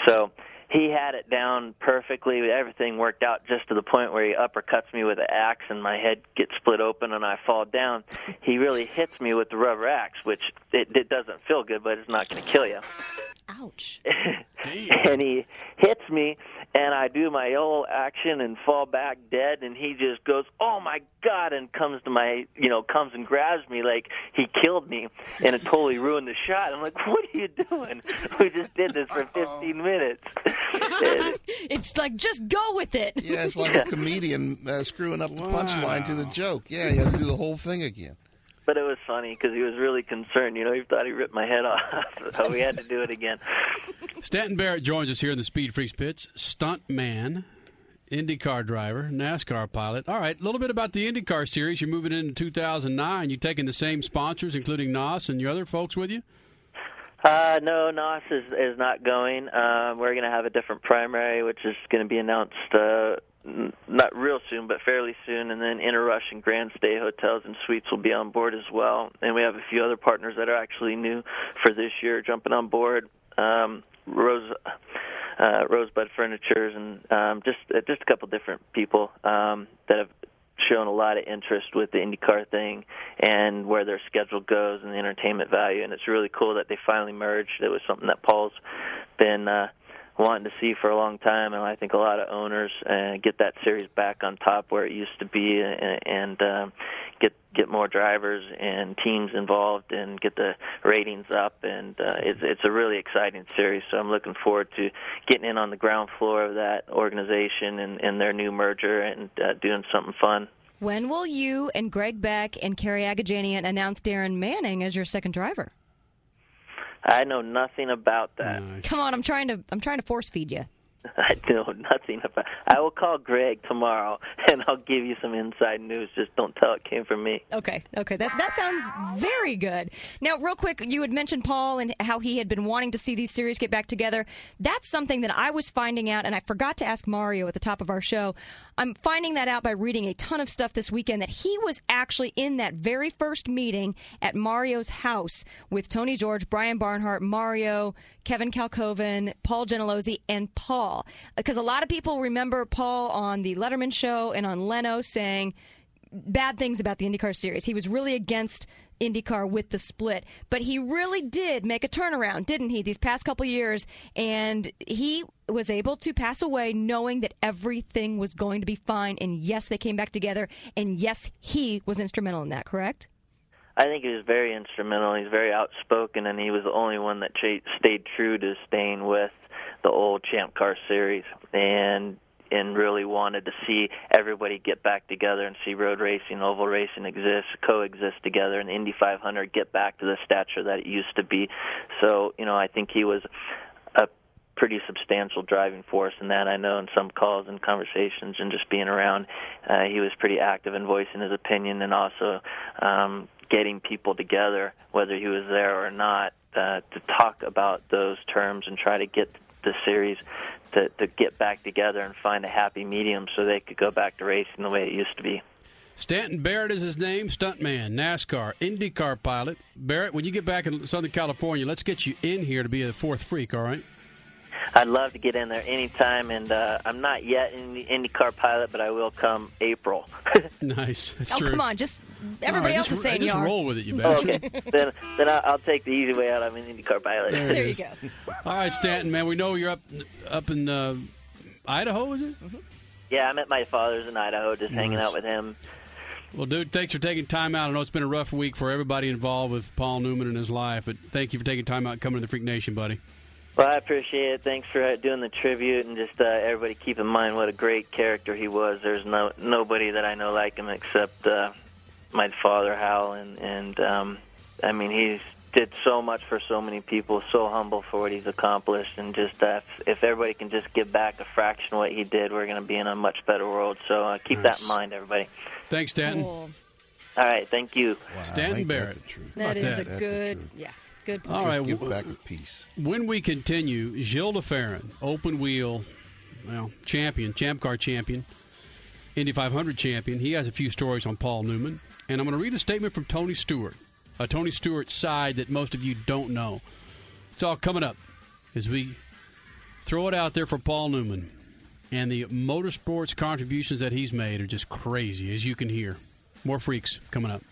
So he had it down perfectly everything worked out just to the point where he uppercuts me with an axe and my head gets split open and i fall down. He really hits me with the rubber axe which it, it doesn't feel good but it's not going to kill you Ouch. and he hits me, and I do my old action and fall back dead, and he just goes, "Oh my god!" and comes to my, you know, comes and grabs me like he killed me, and it totally ruined the shot. I'm like, "What are you doing? We just did this for 15 minutes." It's like just go with it. Yeah, it's like a comedian uh, screwing up the punchline to the joke. Yeah, you have to do the whole thing again. But it was funny because he was really concerned. You know, he thought he ripped my head off, so we had to do it again. Stanton Barrett joins us here in the Speed Freaks pits. Stunt man, IndyCar driver, NASCAR pilot. All right, a little bit about the IndyCar series. You're moving into 2009. You're taking the same sponsors, including NOS and your other folks, with you? Uh, no, NOS is is not going. Um, we're going to have a different primary, which is going to be announced uh, not real soon, but fairly soon. And then Interrush and Grand Stay Hotels and Suites will be on board as well. And we have a few other partners that are actually new for this year jumping on board. Um, Rose. Uh, Rosebud Furnitures and um, just uh, just a couple different people um, that have shown a lot of interest with the IndyCar thing and where their schedule goes and the entertainment value. And it's really cool that they finally merged. It was something that Paul's been uh, wanting to see for a long time, and I think a lot of owners uh, get that series back on top where it used to be, and, and um, get get more drivers and teams involved, and get the ratings up. And uh, it's it's a really exciting series. So I'm looking forward to getting in on the ground floor of that organization and, and their new merger and uh, doing something fun. When will you and Greg Beck and Cary Agajanian announce Darren Manning as your second driver? I know nothing about that. Come on, I'm trying to I'm trying to force feed you. I know nothing about. I will call Greg tomorrow, and I'll give you some inside news. Just don't tell it came from me. Okay, okay, that that sounds very good. Now, real quick, you had mentioned Paul and how he had been wanting to see these series get back together. That's something that I was finding out, and I forgot to ask Mario at the top of our show. I'm finding that out by reading a ton of stuff this weekend that he was actually in that very first meeting at Mario's house with Tony George, Brian Barnhart, Mario, Kevin Kalkoven, Paul Gentilozzi, and Paul. Because a lot of people remember Paul on the Letterman show and on Leno saying bad things about the IndyCar series. He was really against IndyCar with the split, but he really did make a turnaround, didn't he, these past couple years? And he was able to pass away knowing that everything was going to be fine. And yes, they came back together. And yes, he was instrumental in that, correct? I think he was very instrumental. He's very outspoken, and he was the only one that stayed true to staying with the old Champ Car series, and and really wanted to see everybody get back together and see road racing, oval racing exist, coexist together, and Indy 500 get back to the stature that it used to be. So, you know, I think he was a pretty substantial driving force in that. I know in some calls and conversations and just being around, uh, he was pretty active in voicing his opinion and also um, getting people together, whether he was there or not, uh, to talk about those terms and try to get the series to, to get back together and find a happy medium so they could go back to racing the way it used to be. Stanton Barrett is his name, stuntman, NASCAR, IndyCar pilot. Barrett, when you get back in Southern California, let's get you in here to be a fourth freak, all right? I'd love to get in there anytime, and uh, I'm not yet in the IndyCar pilot, but I will come April. nice. That's oh, true. come on, just everybody All right, else just, is saying just you are. roll with it, you bastard. okay, then then I'll, I'll take the easy way out. I'm an IndyCar pilot. There, it is. All right, Stanton, man, we know you're up up in uh, Idaho, is it? Yeah, I'm at my father's in Idaho, just hanging out with him. Well, dude, thanks for taking time out. I know it's been a rough week for everybody involved with Paul Newman and his life, but thank you for taking time out and coming to the Freak Nation, buddy. Well, I appreciate it. Thanks for uh, doing the tribute, and just uh, everybody keep in mind what a great character he was. There's no nobody that I know like him except uh, my father, Hal, and and um, I mean he's did so much for so many people. So humble for what he's accomplished, and just uh, if, if everybody can just give back a fraction of what he did, we're going to be in a much better world. So uh, keep that in mind, everybody. Thanks, Stanton. All right, thank you. Stanton Barrett. That Fuck is that. a good, yeah, good point. All right, give w- back a piece. When we continue, Gilles de open wheel, well, champion, Champ Car champion, Indy 500 champion. He has a few stories on Paul Newman, and I'm going to read a statement from Tony Stewart, a Tony Stewart side that most of you don't know. It's all coming up as we throw it out there for Paul Newman, and the motorsports contributions that he's made are just crazy, as you can hear. More freaks coming up.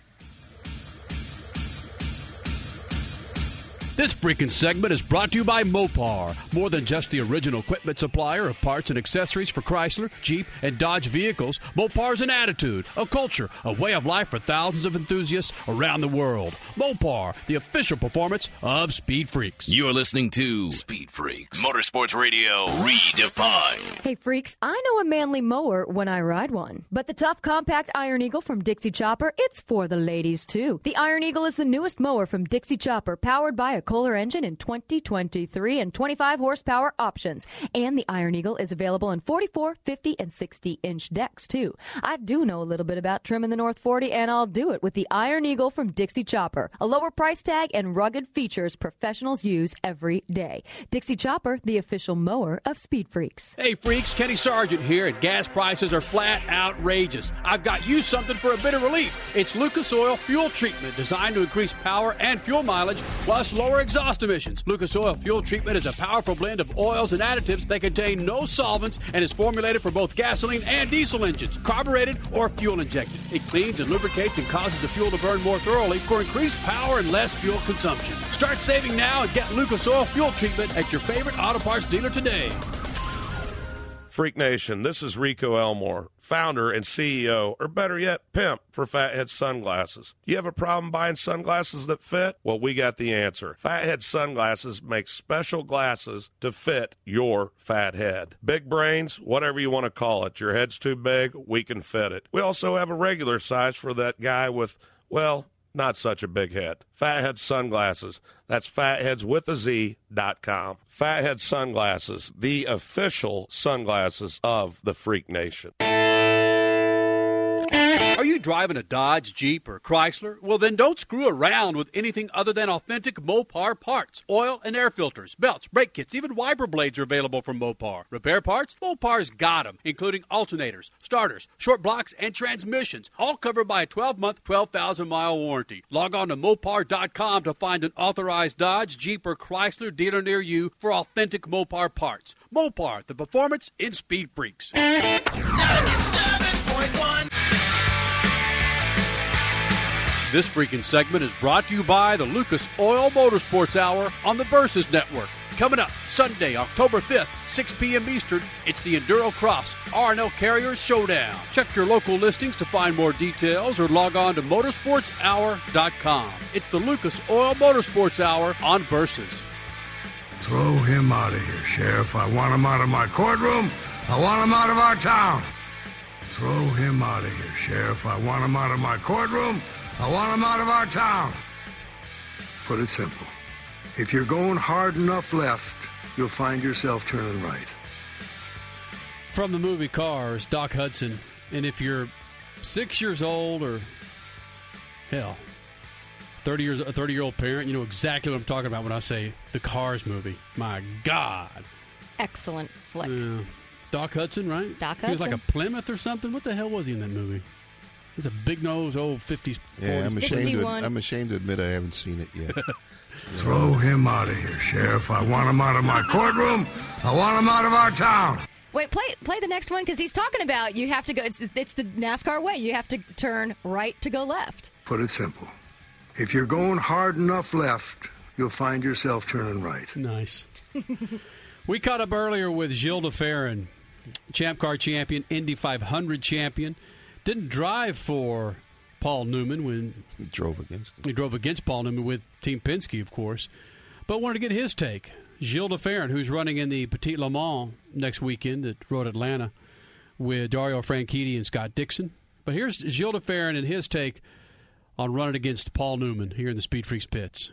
This This freaking segment is brought to you by Mopar. More than just the original equipment supplier of parts and accessories for Chrysler, Jeep, and Dodge vehicles, Mopar is an attitude, a culture, a way of life for thousands of enthusiasts around the world. Mopar, the official performance of Speed Freaks. You're listening to Speed Freaks, Motorsports Radio redefined. Hey freaks, I know a manly mower when I ride one. But the tough compact Iron Eagle from Dixie Chopper, it's for the ladies too. The Iron Eagle is the newest mower from Dixie Chopper, powered by a Kohler engine in 2023 and 25 horsepower options. And the Iron Eagle is available in 44, 50, and 60 inch decks too. I do know a little bit about trimming the North 40 and I'll do it with the Iron Eagle from Dixie Chopper. A lower price tag and rugged features professionals use every day. Dixie Chopper, the official mower of Speed Freaks. Hey freaks, Kenny Sargent here, and gas prices are flat outrageous. I've got you something for a bit of relief. It's Lucas Oil Fuel Treatment, designed to increase power and fuel mileage, plus lower exhaust emissions. Lucas Oil Fuel Treatment is a powerful blend of oils and additives that contain no solvents and is formulated for both gasoline and diesel engines, carbureted or fuel injected. It cleans and lubricates and causes the fuel to burn more thoroughly for increased power and less fuel consumption. Start saving now and get Lucas Oil Fuel Treatment at your favorite auto parts dealer today. Freak Nation, this is Rico Elmore, founder and CEO, or better yet, pimp for Fathead Sunglasses. You have a problem buying sunglasses that fit? Well, we got the answer. Fathead Sunglasses makes special glasses to fit your fat head. Big brains, whatever you want to call it. Your head's too big, we can fit it. We also have a regular size for that guy with, well, not such a big head. Fathead Sunglasses. That's fatheads with a Z dot com. Fathead Sunglasses, the official sunglasses of the Freak Nation. Are you driving a Dodge, Jeep, or Chrysler? Well, then don't screw around with anything other than authentic Mopar parts. Oil and air filters, belts, brake kits, even wiper blades are available from Mopar. Repair parts? Mopar's got them, including alternators, starters, short blocks, and transmissions, all covered by a 12-month, 12,000-mile warranty. Log on to Mopar.com to find an authorized Dodge, Jeep, or Chrysler dealer near you for authentic Mopar parts. Mopar, the performance in Speed Freaks. This freaking segment is brought to you by the Lucas Oil Motorsports Hour on the Versus Network. Coming up Sunday, October 5th, 6 p.m. Eastern, it's the Enduro Cross R&L Carriers Showdown. Check your local listings to find more details or log on to motorsportshour.com. It's the Lucas Oil Motorsports Hour on Versus. Throw him out of here, Sheriff. I want him out of my courtroom. I want him out of our town. Throw him out of here, Sheriff. I want him out of my courtroom. I want him out of our town. Put it simple. If you're going hard enough left, you'll find yourself turning right. From the movie Cars, Doc Hudson. And if you're six years old or hell, thirty years a thirty year old parent, you know exactly what I'm talking about when I say the Cars movie. My God. Excellent flick. Yeah. Doc Hudson, right? Doc Hudson. He was like a Plymouth or something. What the hell was he in that movie? He's a big nose, old fifties. Yeah, I'm ashamed. To, I'm ashamed to admit I haven't seen it yet. Throw him out of here, Sheriff. I want him out of my courtroom. I want him out of our town. Wait, play play the next one because he's talking about you have to go. It's it's the NASCAR way. You have to turn right to go left. Put it simple. If you're going hard enough left, you'll find yourself turning right. Nice. we caught up earlier with Gilles de Ferran, Champ Car champion, Indy 500 champion. Didn't drive for Paul Newman when he drove against him. He drove against Paul Newman with Team Penske, of course, but wanted to get his take. Gilles de Ferran, who's running in the Petit Le Mans next weekend at Road Atlanta with Dario Franchitti and Scott Dixon. But here's Gilles de Ferran and his take on running against Paul Newman here in the Speed Freaks pits.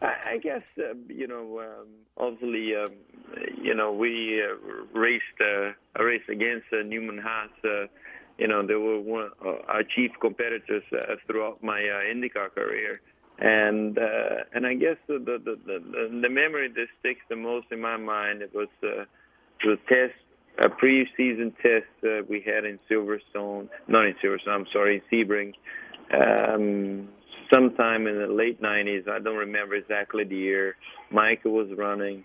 I I guess uh, you know, um, obviously, um, you know, we uh, raced uh, a race against uh, Newman Haas. You know, they were one uh, our chief competitors uh, throughout my uh, IndyCar career, and uh, and I guess the the, the the the memory that sticks the most in my mind it was uh, the test. A pre-season test uh, we had in Silverstone, not in Silverstone. I'm sorry, in Sebring. Um, sometime in the late 90s. I don't remember exactly the year. Michael was running,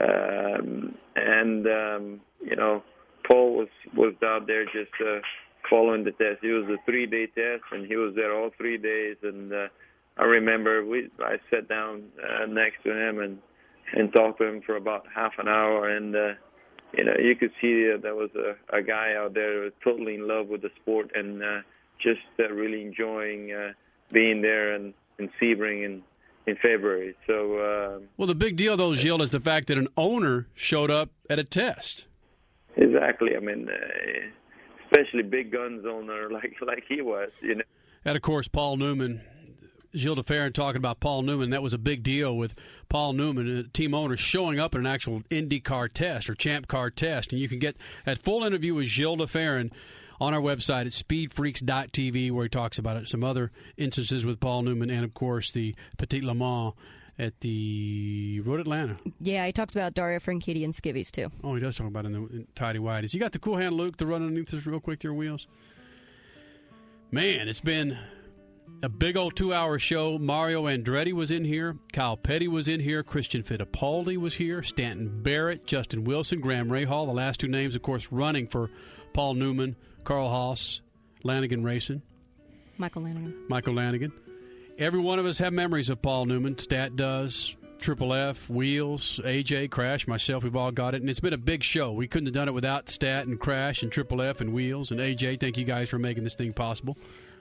um, and um, you know, Paul was was out there just uh, following the test. It was a three-day test, and he was there all three days. And uh, I remember we I sat down uh, next to him and and talked to him for about half an hour, and uh, you know you could see that there was a, a guy out there totally in love with the sport and uh, just uh, really enjoying uh, being there and in Sebring in in February. So uh, Well, the big deal, though, Gilles, is the fact that an owner showed up at a test. exactly, I mean, uh, especially big guns owner like like he was, you know. And of course, Paul Newman, Gilles de Ferran talking about Paul Newman. That was a big deal with Paul Newman, a team owner, showing up at an actual Indy car test or Champ car test. And you can get that full interview with Gilles de Ferran on our website at speedfreaks.tv, where he talks about it, some other instances with Paul Newman, and of course, the Petit Le Mans at the Road Atlanta. Yeah, he talks about Dario Franchitti and Skivvies too. Oh, he does talk about it in the in tidy whities. You got the cool hand Luke to run underneath this real quick, your wheels. Man, it's been a big old two-hour show. Mario Andretti was in here, Kyle Petty was in here, Christian Fittipaldi was here, Stanton Barrett, Justin Wilson, Graham Rahal. The last two names, of course, running for Paul Newman, Carl Haas, Lanigan Racing, Michael Lanigan. Michael Lanigan. Every one of us have memories of Paul Newman. Stat does. Triple F, Wheels, AJ, Crash, myself, we've all got it. And it's been a big show. We couldn't have done it without Stat and Crash and Triple F and Wheels and AJ. Thank you guys for making this thing possible.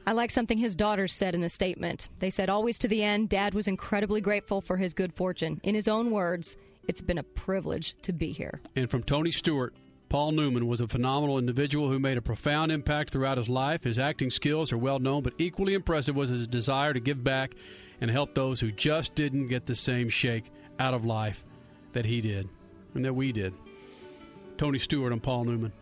I like something his daughters said in a statement. They said, Always to the end, Dad was incredibly grateful for his good fortune. In his own words, it's been a privilege to be here. And from Tony Stewart, Paul Newman was a phenomenal individual who made a profound impact throughout his life. His acting skills are well known, but equally impressive was his desire to give back and help those who just didn't get the same shake out of life that he did and that we did. Tony Stewart and Paul Newman.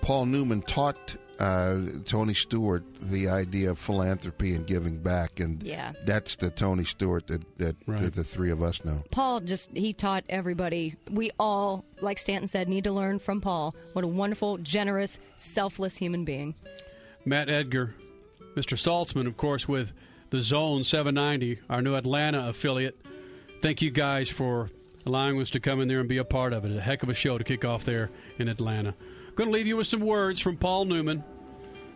Paul Newman taught uh, Tony Stewart the idea of philanthropy and giving back, and Yeah. that's the Tony Stewart that that, that the three of us know. Paul just, he taught everybody. We all, like Stanton said, need to learn from Paul. What a wonderful, generous, selfless human being. Matt Edgar, Mr. Saltzman, of course, with the Zone 790, our new Atlanta affiliate. Thank you guys for allowing us to come in there and be a part of it. A heck of a show to kick off there in Atlanta. Going to leave you with some words from Paul Newman.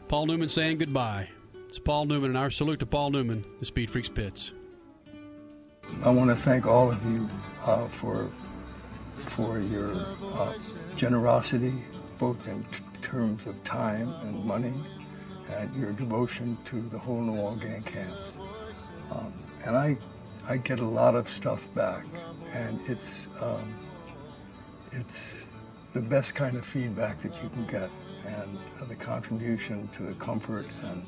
Paul Newman saying goodbye. It's Paul Newman, and our salute to Paul Newman, the Speed Freaks Pits. I want to thank all of you uh, for for your uh, generosity, both in t- terms of time and money, and your devotion to the whole New gang camps. Um, and I, I get a lot of stuff back, and it's um, it's the best kind of feedback that you can get, and uh, the contribution to the comfort and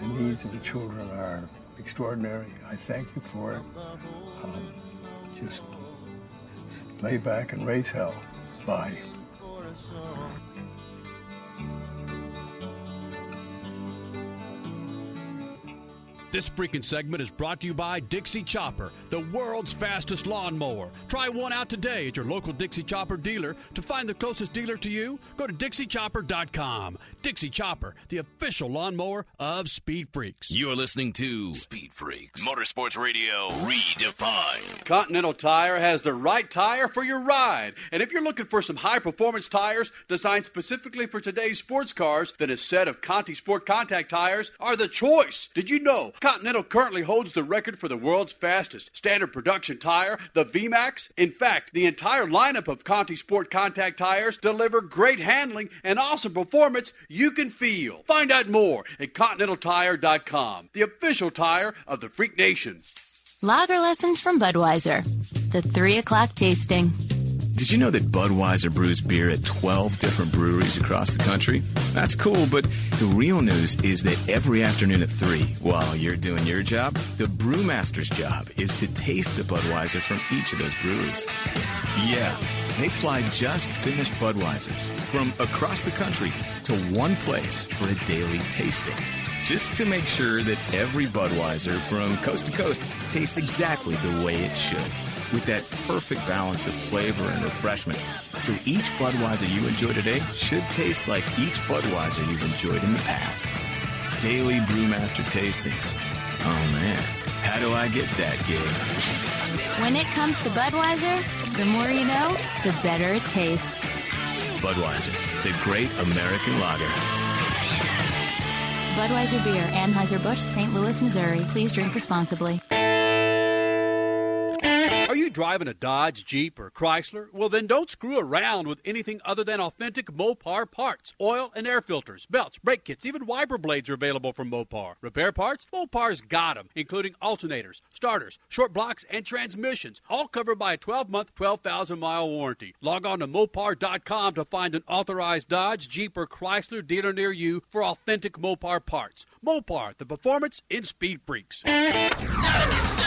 the needs of the children are extraordinary. I thank you for it. Um, just lay back and raise hell. Bye. This freaking segment is brought to you by Dixie Chopper, the world's fastest lawnmower. Try one out today at your local Dixie Chopper dealer. To find the closest dealer to you, go to DixieChopper.com. Dixie Chopper, the official lawnmower of Speed Freaks. You're listening to Speed Freaks Motorsports Radio Redefined. Continental Tire has the right tire for your ride. And if you're looking for some high performance tires designed specifically for today's sports cars, then a set of Conti Sport Contact tires are the choice. Did you know Continental currently holds the record for the world's fastest standard production tire, the VMAX? In fact, the entire lineup of Conti Sport Contact tires deliver great handling and awesome performance you can feel. Find out more at ContinentalTire.com, the official tire of the Freak Nation. Lager lessons from Budweiser. The 3 o'clock tasting. Did you know that Budweiser brews beer at 12 different breweries across the country? That's cool, but the real news is that every afternoon at 3, while you're doing your job, the brewmaster's job is to taste the Budweiser from each of those breweries. Yeah, they fly just finished Budweisers from across the country to one place for a daily tasting. Just to make sure that every Budweiser from coast to coast tastes exactly the way it should with that perfect balance of flavor and refreshment. So each Budweiser you enjoy today should taste like each Budweiser you've enjoyed in the past. Daily Brewmaster Tastings. Oh man, how do I get that gig? When it comes to Budweiser, the more you know, the better it tastes. Budweiser, the great American lager. Budweiser Beer, Anheuser-Busch, St. Louis, Missouri. Please drink responsibly. Are you driving a Dodge, Jeep, or Chrysler? Well, then don't screw around with anything other than authentic Mopar parts. Oil and air filters, belts, brake kits, even wiper blades are available from Mopar. Repair parts? Mopar's got them, including alternators, starters, short blocks, and transmissions, all covered by a 12-month, 12,000-mile warranty. Log on to Mopar.com to find an authorized Dodge, Jeep, or Chrysler dealer near you for authentic Mopar parts. Mopar, the performance in speed freaks. 97